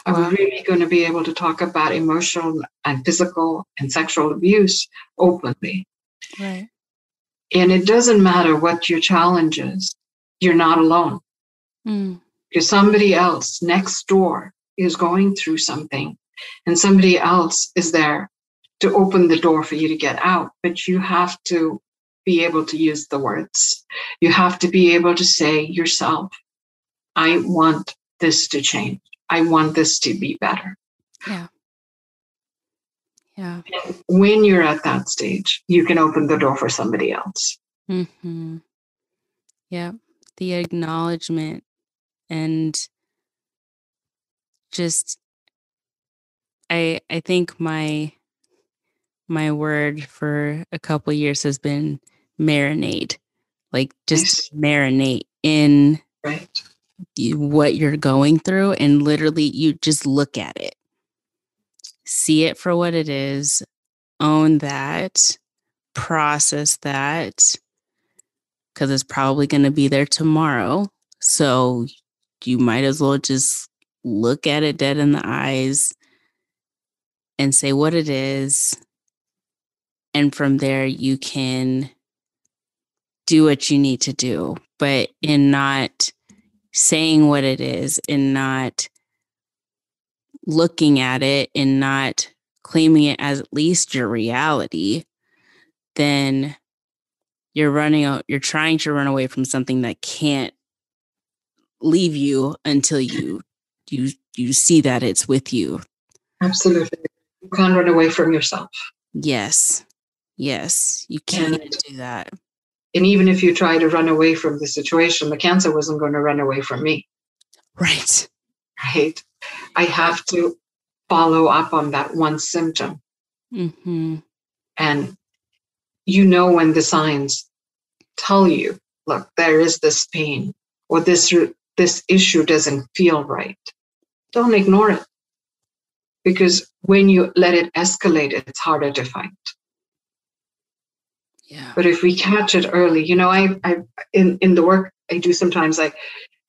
Are we really going to be able to talk about emotional and physical and sexual abuse openly? Right. And it doesn't matter what your challenge is, you're not alone. Mm. Because somebody else next door is going through something, and somebody else is there to open the door for you to get out, but you have to be able to use the words. You have to be able to say yourself, I want this to change. I want this to be better. Yeah. Yeah. When you're at that stage, you can open the door for somebody else. Mm-hmm. Yeah. The acknowledgement and just I I think my my word for a couple years has been marinate. Like just nice. marinate in right. what you're going through and literally you just look at it. See it for what it is, own that, process that cuz it's probably going to be there tomorrow. So you might as well just look at it dead in the eyes and say what it is and from there you can do what you need to do but in not saying what it is and not looking at it and not claiming it as at least your reality then you're running out you're trying to run away from something that can't leave you until you you you see that it's with you absolutely you can't run away from yourself yes Yes, you can't and, do that. And even if you try to run away from the situation, the cancer wasn't going to run away from me. Right. Right. I have to follow up on that one symptom. Mm-hmm. And you know when the signs tell you, look, there is this pain or this this issue doesn't feel right. Don't ignore it. Because when you let it escalate, it's harder to fight. Yeah. But if we catch it early, you know, I, I in in the work I do sometimes, I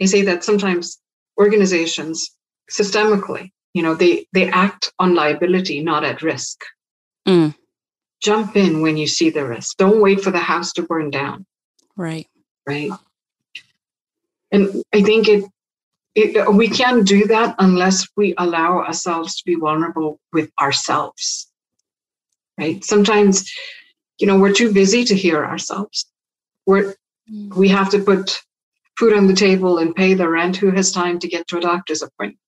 I say that sometimes organizations systemically. You know they they act on liability not at risk. Mm. jump in when you see the risk. Don't wait for the house to burn down. Right. Right? And i think it, it we can't do that unless we allow ourselves to be vulnerable with ourselves. Right? Sometimes you know we're too busy to hear ourselves. We're mm. we have to put food on the table and pay the rent who has time to get to a doctor's appointment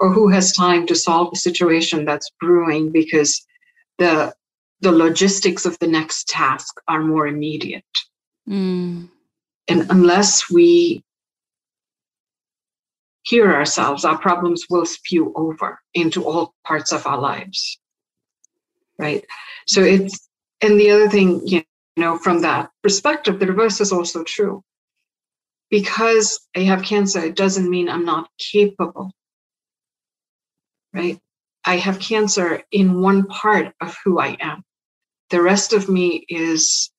or who has time to solve a situation that's brewing because the the logistics of the next task are more immediate. Mm. and unless we hear ourselves our problems will spew over into all parts of our lives. Right? So it's and the other thing you know from that perspective the reverse is also true. Because i have cancer it doesn't mean i'm not capable right? I have cancer in one part of who I am. The rest of me is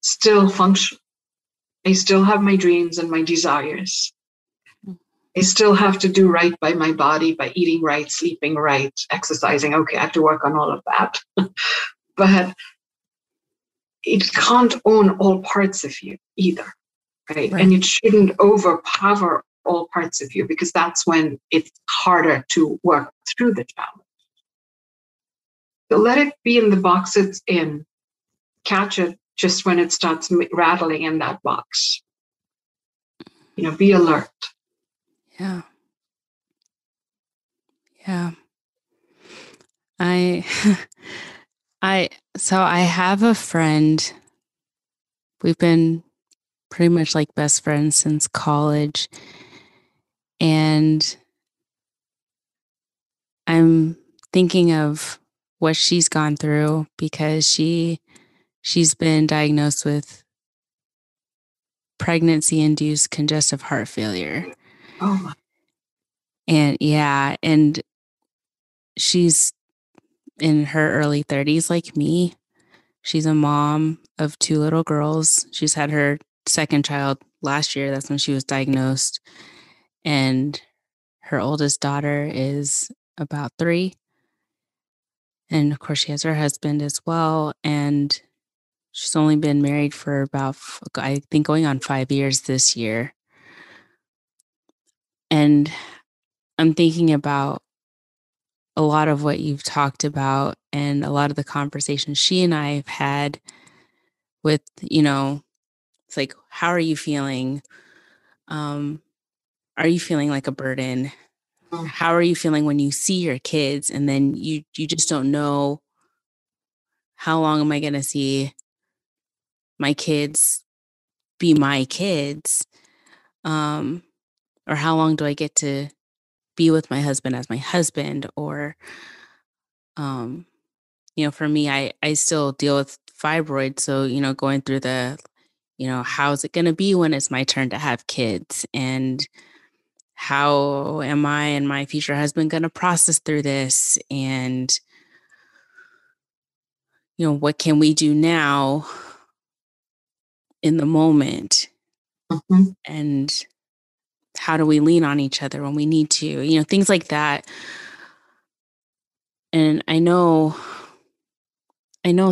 still functional. I still have my dreams and my desires. I still have to do right by my body by eating right, sleeping right, exercising. Okay, I have to work on all of that. but it can't own all parts of you either. Right? right? And it shouldn't overpower all parts of you because that's when it's harder to work through the challenge. So let it be in the box it's in. Catch it just when it starts rattling in that box. You know, be alert. Yeah. Yeah. I, I, so I have a friend. We've been pretty much like best friends since college. And I'm thinking of what she's gone through because she she's been diagnosed with pregnancy induced congestive heart failure. Oh. And yeah, and she's in her early 30s like me. She's a mom of two little girls. She's had her second child last year. That's when she was diagnosed and her oldest daughter is about three. And of course, she has her husband as well. And she's only been married for about, I think, going on five years this year. And I'm thinking about a lot of what you've talked about and a lot of the conversations she and I have had with, you know, it's like, how are you feeling? Um, are you feeling like a burden? Mm. How are you feeling when you see your kids and then you you just don't know how long am I going to see my kids be my kids? Um or how long do I get to be with my husband as my husband or um you know for me I I still deal with fibroids so you know going through the you know how's it going to be when it's my turn to have kids and how am I and my future husband going to process through this? And, you know, what can we do now in the moment? Mm-hmm. And how do we lean on each other when we need to? You know, things like that. And I know, I know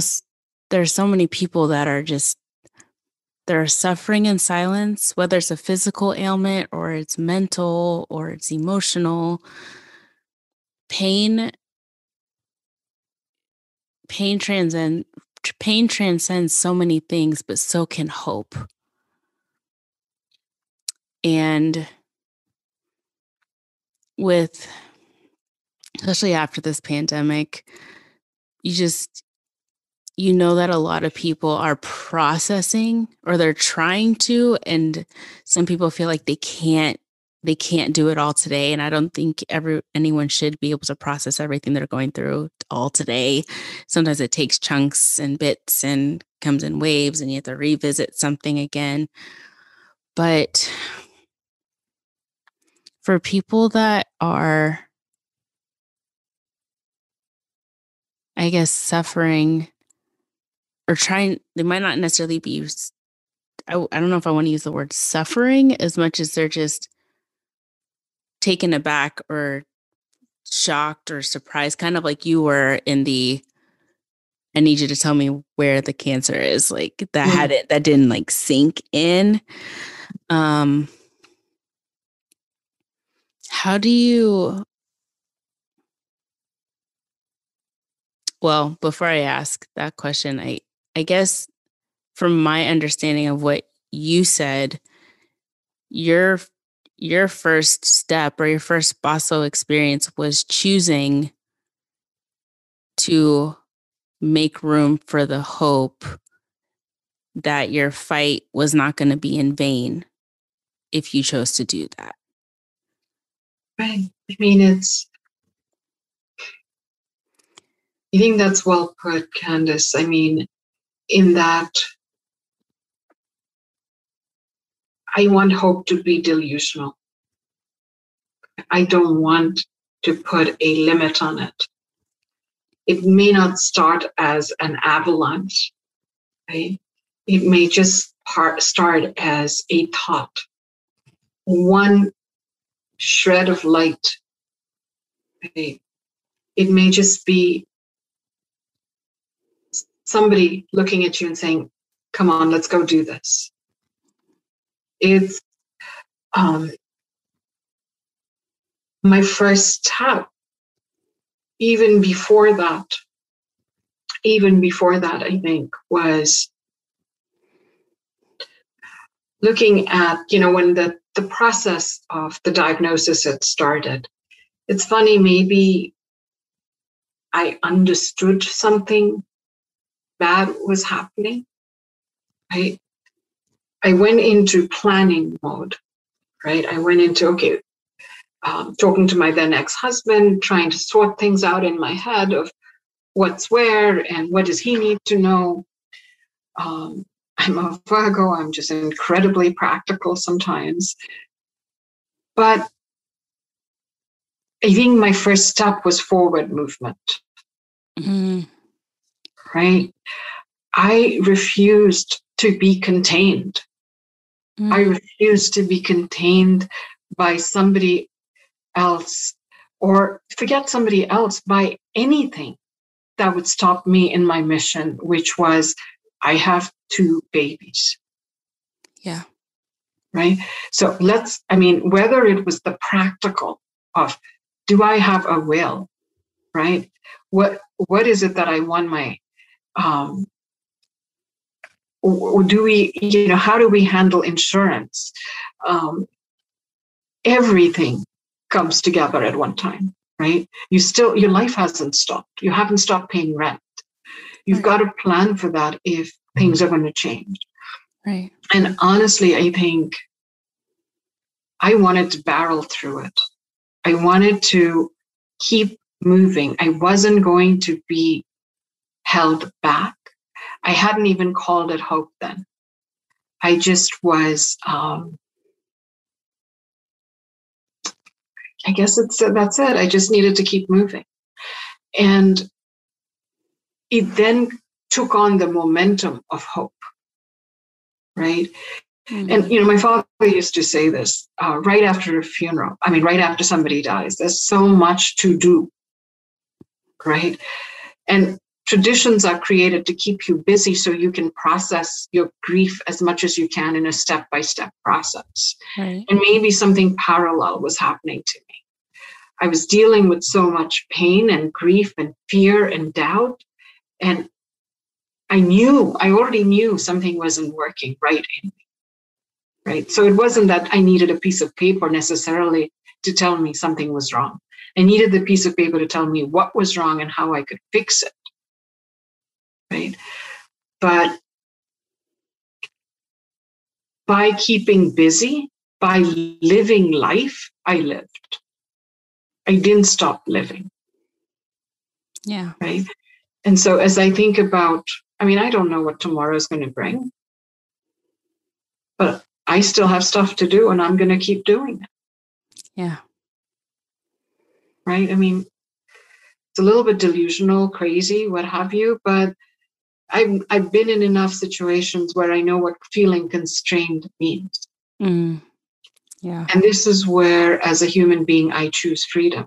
there's so many people that are just they're suffering in silence, whether it's a physical ailment or it's mental or it's emotional. Pain pain transcend pain transcends so many things, but so can hope. And with especially after this pandemic, you just you know that a lot of people are processing or they're trying to and some people feel like they can't they can't do it all today and i don't think every anyone should be able to process everything they're going through all today. Sometimes it takes chunks and bits and comes in waves and you have to revisit something again. But for people that are i guess suffering or trying they might not necessarily be I, I don't know if i want to use the word suffering as much as they're just taken aback or shocked or surprised, kind of like you were in the I need you to tell me where the cancer is. Like that had it that didn't like sink in. Um how do you well, before I ask that question, I I guess from my understanding of what you said, your your first step or your first Paso experience was choosing to make room for the hope that your fight was not going to be in vain if you chose to do that. Right. I mean, it's, I think that's well put, Candace. I mean, in that I want hope to be delusional. I don't want to put a limit on it. It may not start as an avalanche, right? It may just part, start as a thought, one shred of light. Right? It may just be somebody looking at you and saying, Come on, let's go do this it's um, my first step. Even before that, even before that, I think was looking at you know when the the process of the diagnosis had started. It's funny, maybe I understood something bad was happening. Right? I went into planning mode, right? I went into, okay, um, talking to my then ex husband, trying to sort things out in my head of what's where and what does he need to know. Um, I'm a Virgo, I'm just incredibly practical sometimes. But I think my first step was forward movement. Mm-hmm. Right? I refused to be contained. Mm. I refused to be contained by somebody else or forget somebody else by anything that would stop me in my mission, which was I have two babies. Yeah. Right. So let's, I mean, whether it was the practical of do I have a will? Right? What what is it that I want my um or do we you know how do we handle insurance? Um, everything comes together at one time right? You still your life hasn't stopped. You haven't stopped paying rent. You've right. got to plan for that if things are going to change. Right. And honestly i think i wanted to barrel through it. I wanted to keep moving. I wasn't going to be held back I hadn't even called it hope then. I just was, um, I guess it's that's it. I just needed to keep moving. And it then took on the momentum of hope, right? Mm-hmm. And you know, my father used to say this uh, right after a funeral. I mean, right after somebody dies, there's so much to do, right? And traditions are created to keep you busy so you can process your grief as much as you can in a step by step process. Right. And maybe something parallel was happening to me. I was dealing with so much pain and grief and fear and doubt. And I knew, I already knew something wasn't working right in me. Right. So it wasn't that I needed a piece of paper necessarily to tell me something was wrong. I needed the piece of paper to tell me what was wrong and how I could fix it right? But by keeping busy, by living life, I lived. I didn't stop living. Yeah. Right. And so as I think about, I mean, I don't know what tomorrow is going to bring, but I still have stuff to do and I'm going to keep doing it. Yeah. Right. I mean, it's a little bit delusional, crazy, what have you, but I've I've been in enough situations where I know what feeling constrained means. Mm. Yeah. And this is where, as a human being, I choose freedom.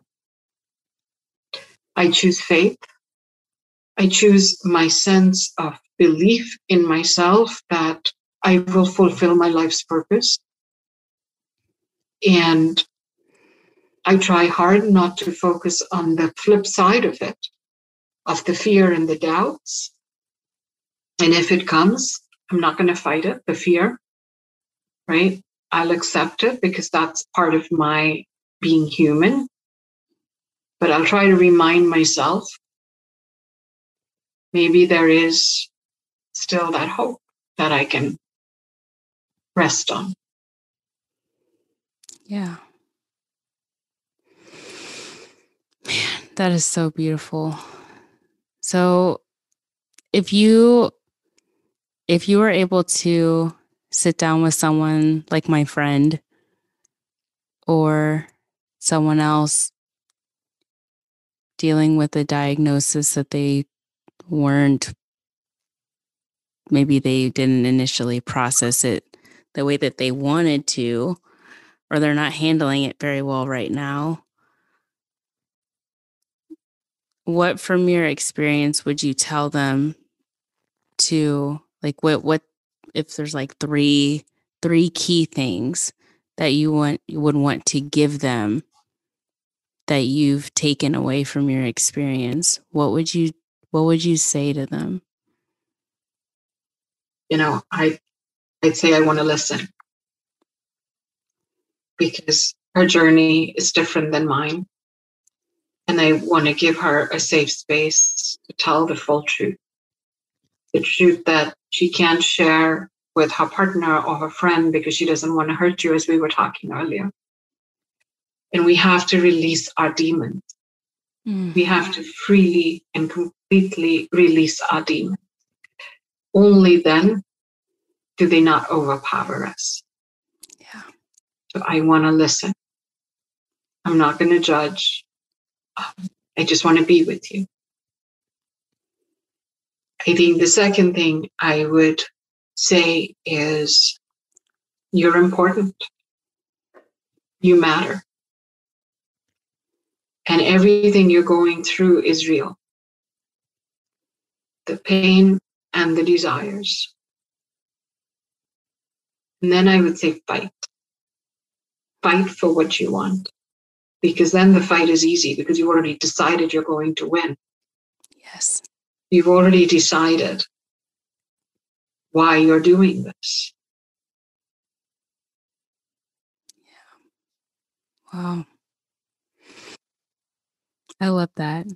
I choose faith. I choose my sense of belief in myself that I will fulfill my life's purpose. And I try hard not to focus on the flip side of it, of the fear and the doubts. And if it comes, I'm not going to fight it, the fear, right? I'll accept it because that's part of my being human. But I'll try to remind myself maybe there is still that hope that I can rest on. Yeah. Man, that is so beautiful. So if you if you were able to sit down with someone like my friend or someone else dealing with a diagnosis that they weren't maybe they didn't initially process it the way that they wanted to or they're not handling it very well right now what from your experience would you tell them to like what what if there's like three three key things that you want you would want to give them that you've taken away from your experience what would you what would you say to them you know i i'd say i want to listen because her journey is different than mine and I want to give her a safe space to tell the full truth. The truth that she can't share with her partner or her friend because she doesn't want to hurt you, as we were talking earlier. And we have to release our demons. Mm. We have to freely and completely release our demons. Only then do they not overpower us. Yeah. So I want to listen. I'm not going to judge. I just want to be with you. I think the second thing I would say is you're important. You matter. And everything you're going through is real. The pain and the desires. And then I would say fight. Fight for what you want because then the fight is easy because you've already decided you're going to win. Yes. You've already decided why you're doing this. Yeah. Wow. I love that.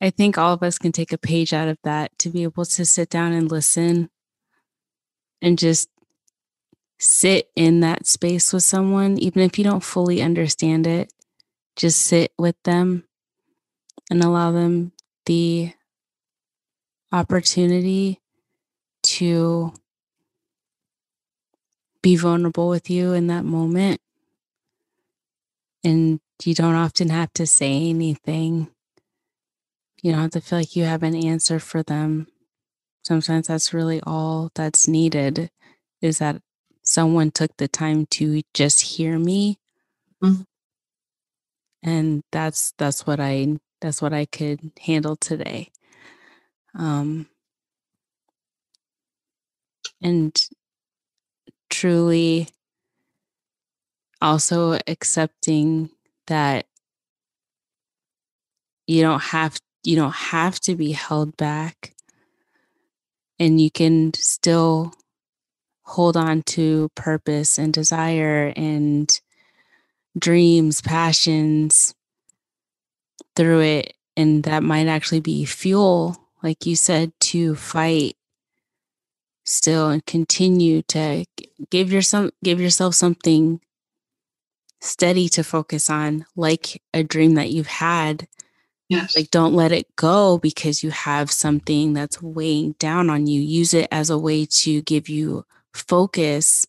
I think all of us can take a page out of that to be able to sit down and listen and just sit in that space with someone, even if you don't fully understand it, just sit with them and allow them the opportunity to be vulnerable with you in that moment. And you don't often have to say anything. You don't have to feel like you have an answer for them. Sometimes that's really all that's needed is that someone took the time to just hear me mm-hmm and that's that's what i that's what i could handle today um and truly also accepting that you don't have you don't have to be held back and you can still hold on to purpose and desire and dreams, passions through it. And that might actually be fuel, like you said, to fight still and continue to give yourself give yourself something steady to focus on, like a dream that you've had. Yes. Like don't let it go because you have something that's weighing down on you. Use it as a way to give you focus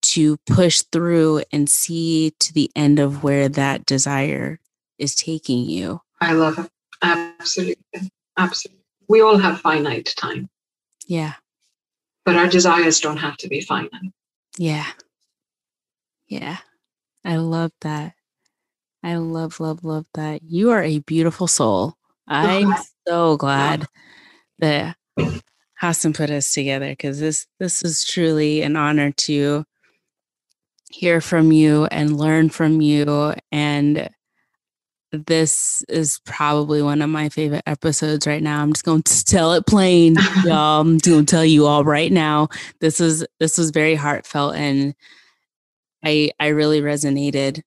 to push through and see to the end of where that desire is taking you. I love it. Absolutely. Absolutely. We all have finite time. Yeah. But our desires don't have to be finite. Yeah. Yeah. I love that. I love, love, love that. You are a beautiful soul. I'm so glad that Hassan put us together because this this is truly an honor to hear from you and learn from you and this is probably one of my favorite episodes right now. I'm just going to tell it plain, y'all. I'm going to tell you all right now. This is this was very heartfelt, and I I really resonated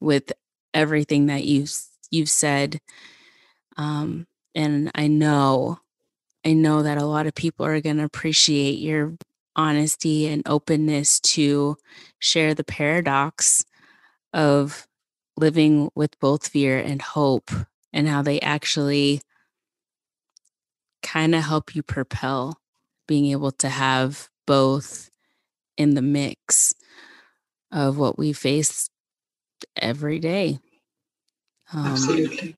with everything that you you've said. Um, and I know, I know that a lot of people are going to appreciate your honesty and openness to share the paradox of living with both fear and hope and how they actually kind of help you propel being able to have both in the mix of what we face every day. Um, Absolutely.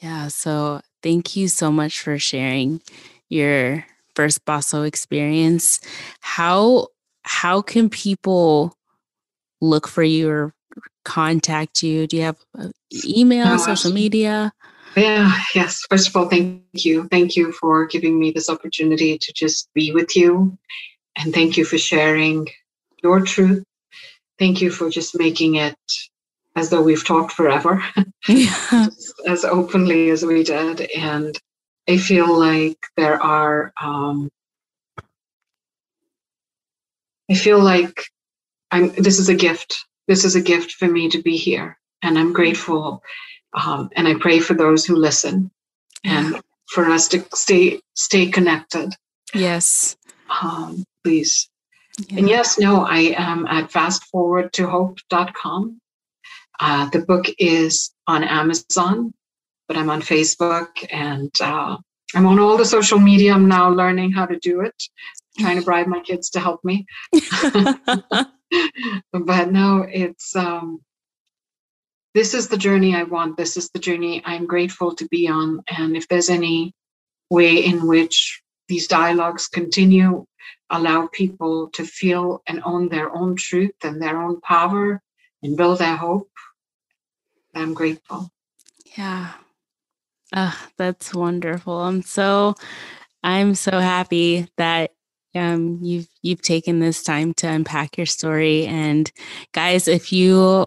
Yeah. So thank you so much for sharing your first Paso experience. How how can people look for you or contact you? Do you have uh, email, no, social media? Yeah, yes. First of all, thank you. Thank you for giving me this opportunity to just be with you. And thank you for sharing your truth. Thank you for just making it as though we've talked forever, yeah. as openly as we did. And I feel like there are, um, I feel like I'm, this is a gift this is a gift for me to be here, and I'm grateful. Um, and I pray for those who listen, and for us to stay stay connected. Yes. Um, please. Yeah. And yes, no, I am at fastforwardtohope.com. Uh, the book is on Amazon, but I'm on Facebook and uh, I'm on all the social media. I'm now learning how to do it, trying to bribe my kids to help me. but no, it's um, this is the journey I want. This is the journey I'm grateful to be on. And if there's any way in which these dialogues continue, allow people to feel and own their own truth and their own power and build their hope, I'm grateful. Yeah. Oh, that's wonderful. I'm so I'm so happy that um, you've you've taken this time to unpack your story. And guys, if you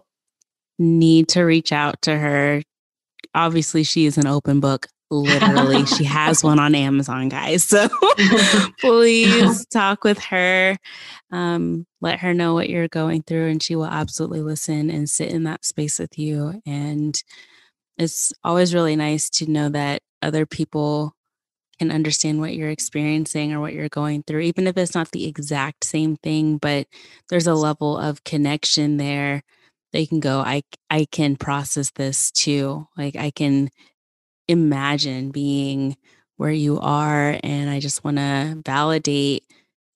need to reach out to her, obviously she is an open book. Literally, she has one on Amazon, guys. So please talk with her. Um, let her know what you're going through, and she will absolutely listen and sit in that space with you. And it's always really nice to know that other people can understand what you're experiencing or what you're going through, even if it's not the exact same thing, but there's a level of connection there. They can go, I I can process this too. Like I can imagine being where you are and I just want to validate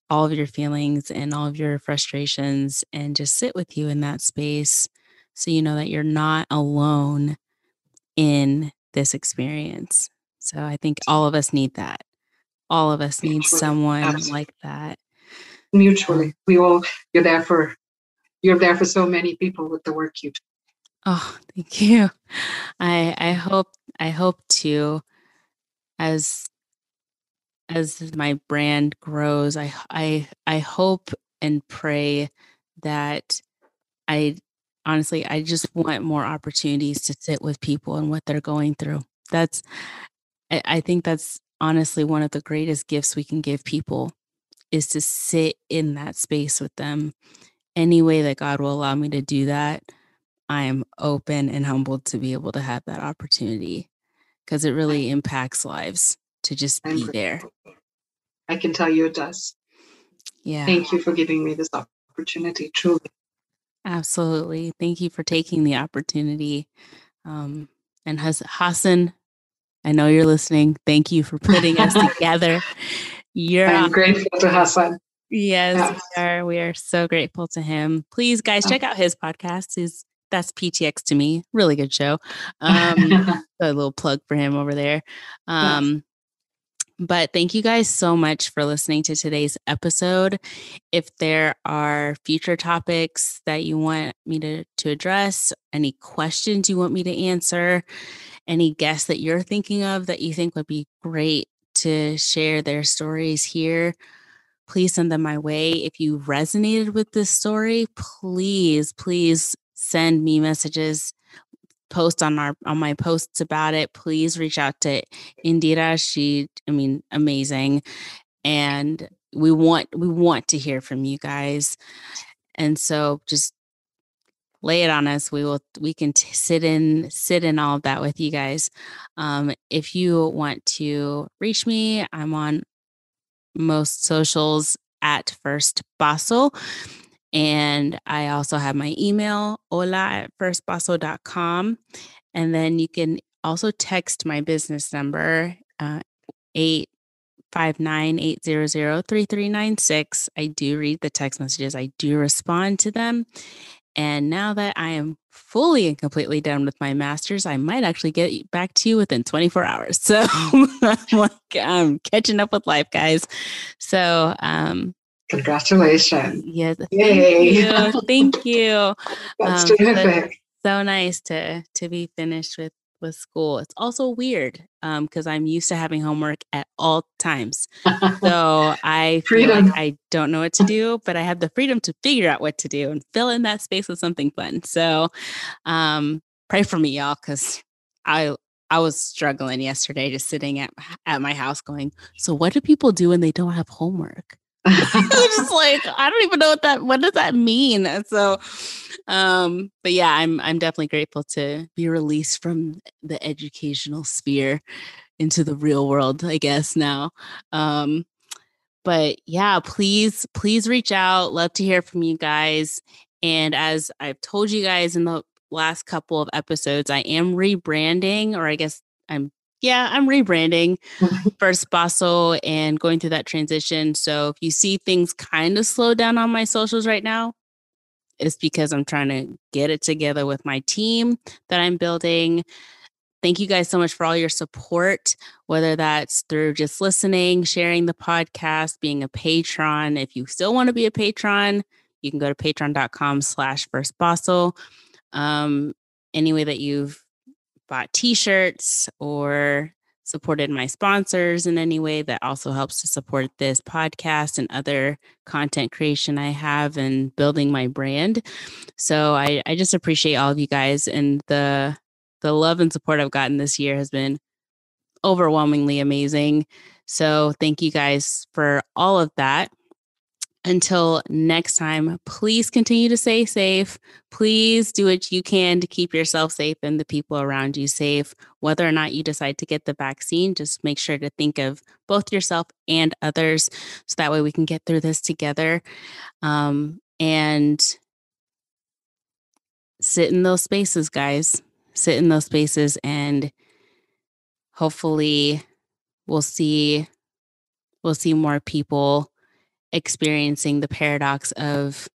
all of your feelings and all of your frustrations and just sit with you in that space so you know that you're not alone in this experience. So I think all of us need that. All of us need someone Absolutely. like that. Mutually. We all you're there for you're there for so many people with the work you do. Oh, thank you. I I hope I hope to as as my brand grows, I I I hope and pray that I honestly I just want more opportunities to sit with people and what they're going through. That's I, I think that's honestly one of the greatest gifts we can give people is to sit in that space with them. Any way that God will allow me to do that, I am open and humbled to be able to have that opportunity because it really impacts lives to just be there. I can tell you it does. Yeah. Thank you for giving me this opportunity, truly. Absolutely. Thank you for taking the opportunity. Um, and Hassan, I know you're listening. Thank you for putting us together. You're I'm awesome. grateful to Hassan. Yes, yes, we are. We are so grateful to him. Please, guys, check out his podcast. He's that's PTX to me. Really good show. Um, a little plug for him over there. Um, But thank you guys so much for listening to today's episode. If there are future topics that you want me to, to address, any questions you want me to answer, any guests that you're thinking of that you think would be great to share their stories here, please send them my way. If you resonated with this story, please, please send me messages post on our on my posts about it please reach out to indira. She i mean amazing. And we want we want to hear from you guys. And so just lay it on us. We will we can t- sit in sit in all of that with you guys. Um, if you want to reach me i'm on most socials at first Paso. And I also have my email, hola at firstpaso.com. And then you can also text my business number, uh, 859-800-3396. I do read the text messages. I do respond to them. And now that I am fully and completely done with my master's, I might actually get back to you within 24 hours. So I'm, I'm catching up with life, guys. So, um, congratulations. Yes. Yay. Thank you. Thank you. That's um, terrific. So nice to to be finished with with school. It's also weird because um, I'm used to having homework at all times. So I feel like I don't know what to do, but I have the freedom to figure out what to do and fill in that space with something fun. So um, pray for me, y'all, because I I was struggling yesterday, just sitting at at my house, going, "So what do people do when they don't have homework?" just like I don't even know what that what does that mean. So um but yeah, I'm I'm definitely grateful to be released from the educational sphere into the real world, I guess now. Um but yeah, please please reach out. Love to hear from you guys. And as I've told you guys in the last couple of episodes, I am rebranding or I guess I'm yeah, I'm rebranding First Paso and going through that transition. So if you see things kind of slow down on my socials right now, it's because I'm trying to get it together with my team that I'm building. Thank you guys so much for all your support, whether that's through just listening, sharing the podcast, being a patron. If you still want to be a patron, you can go to patreon.com slash first Um, any way that you've bought t-shirts or supported my sponsors in any way that also helps to support this podcast and other content creation I have and building my brand. So I, I just appreciate all of you guys and the the love and support I've gotten this year has been overwhelmingly amazing. So thank you guys for all of that. Until next time, please continue to stay safe. Please do what you can to keep yourself safe and the people around you safe. Whether or not you decide to get the vaccine, just make sure to think of both yourself and others so that way we can get through this together. Um, and sit in those spaces, guys. Sit in those spaces and hopefully we'll see we'll see more people experiencing the paradox of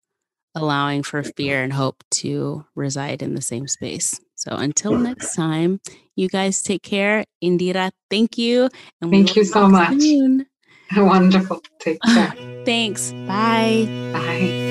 allowing for fear and hope to reside in the same space. So until next time, you guys take care. Indira, thank you. And thank you so much. Soon. Wonderful. Take care. Thanks. Bye. Bye.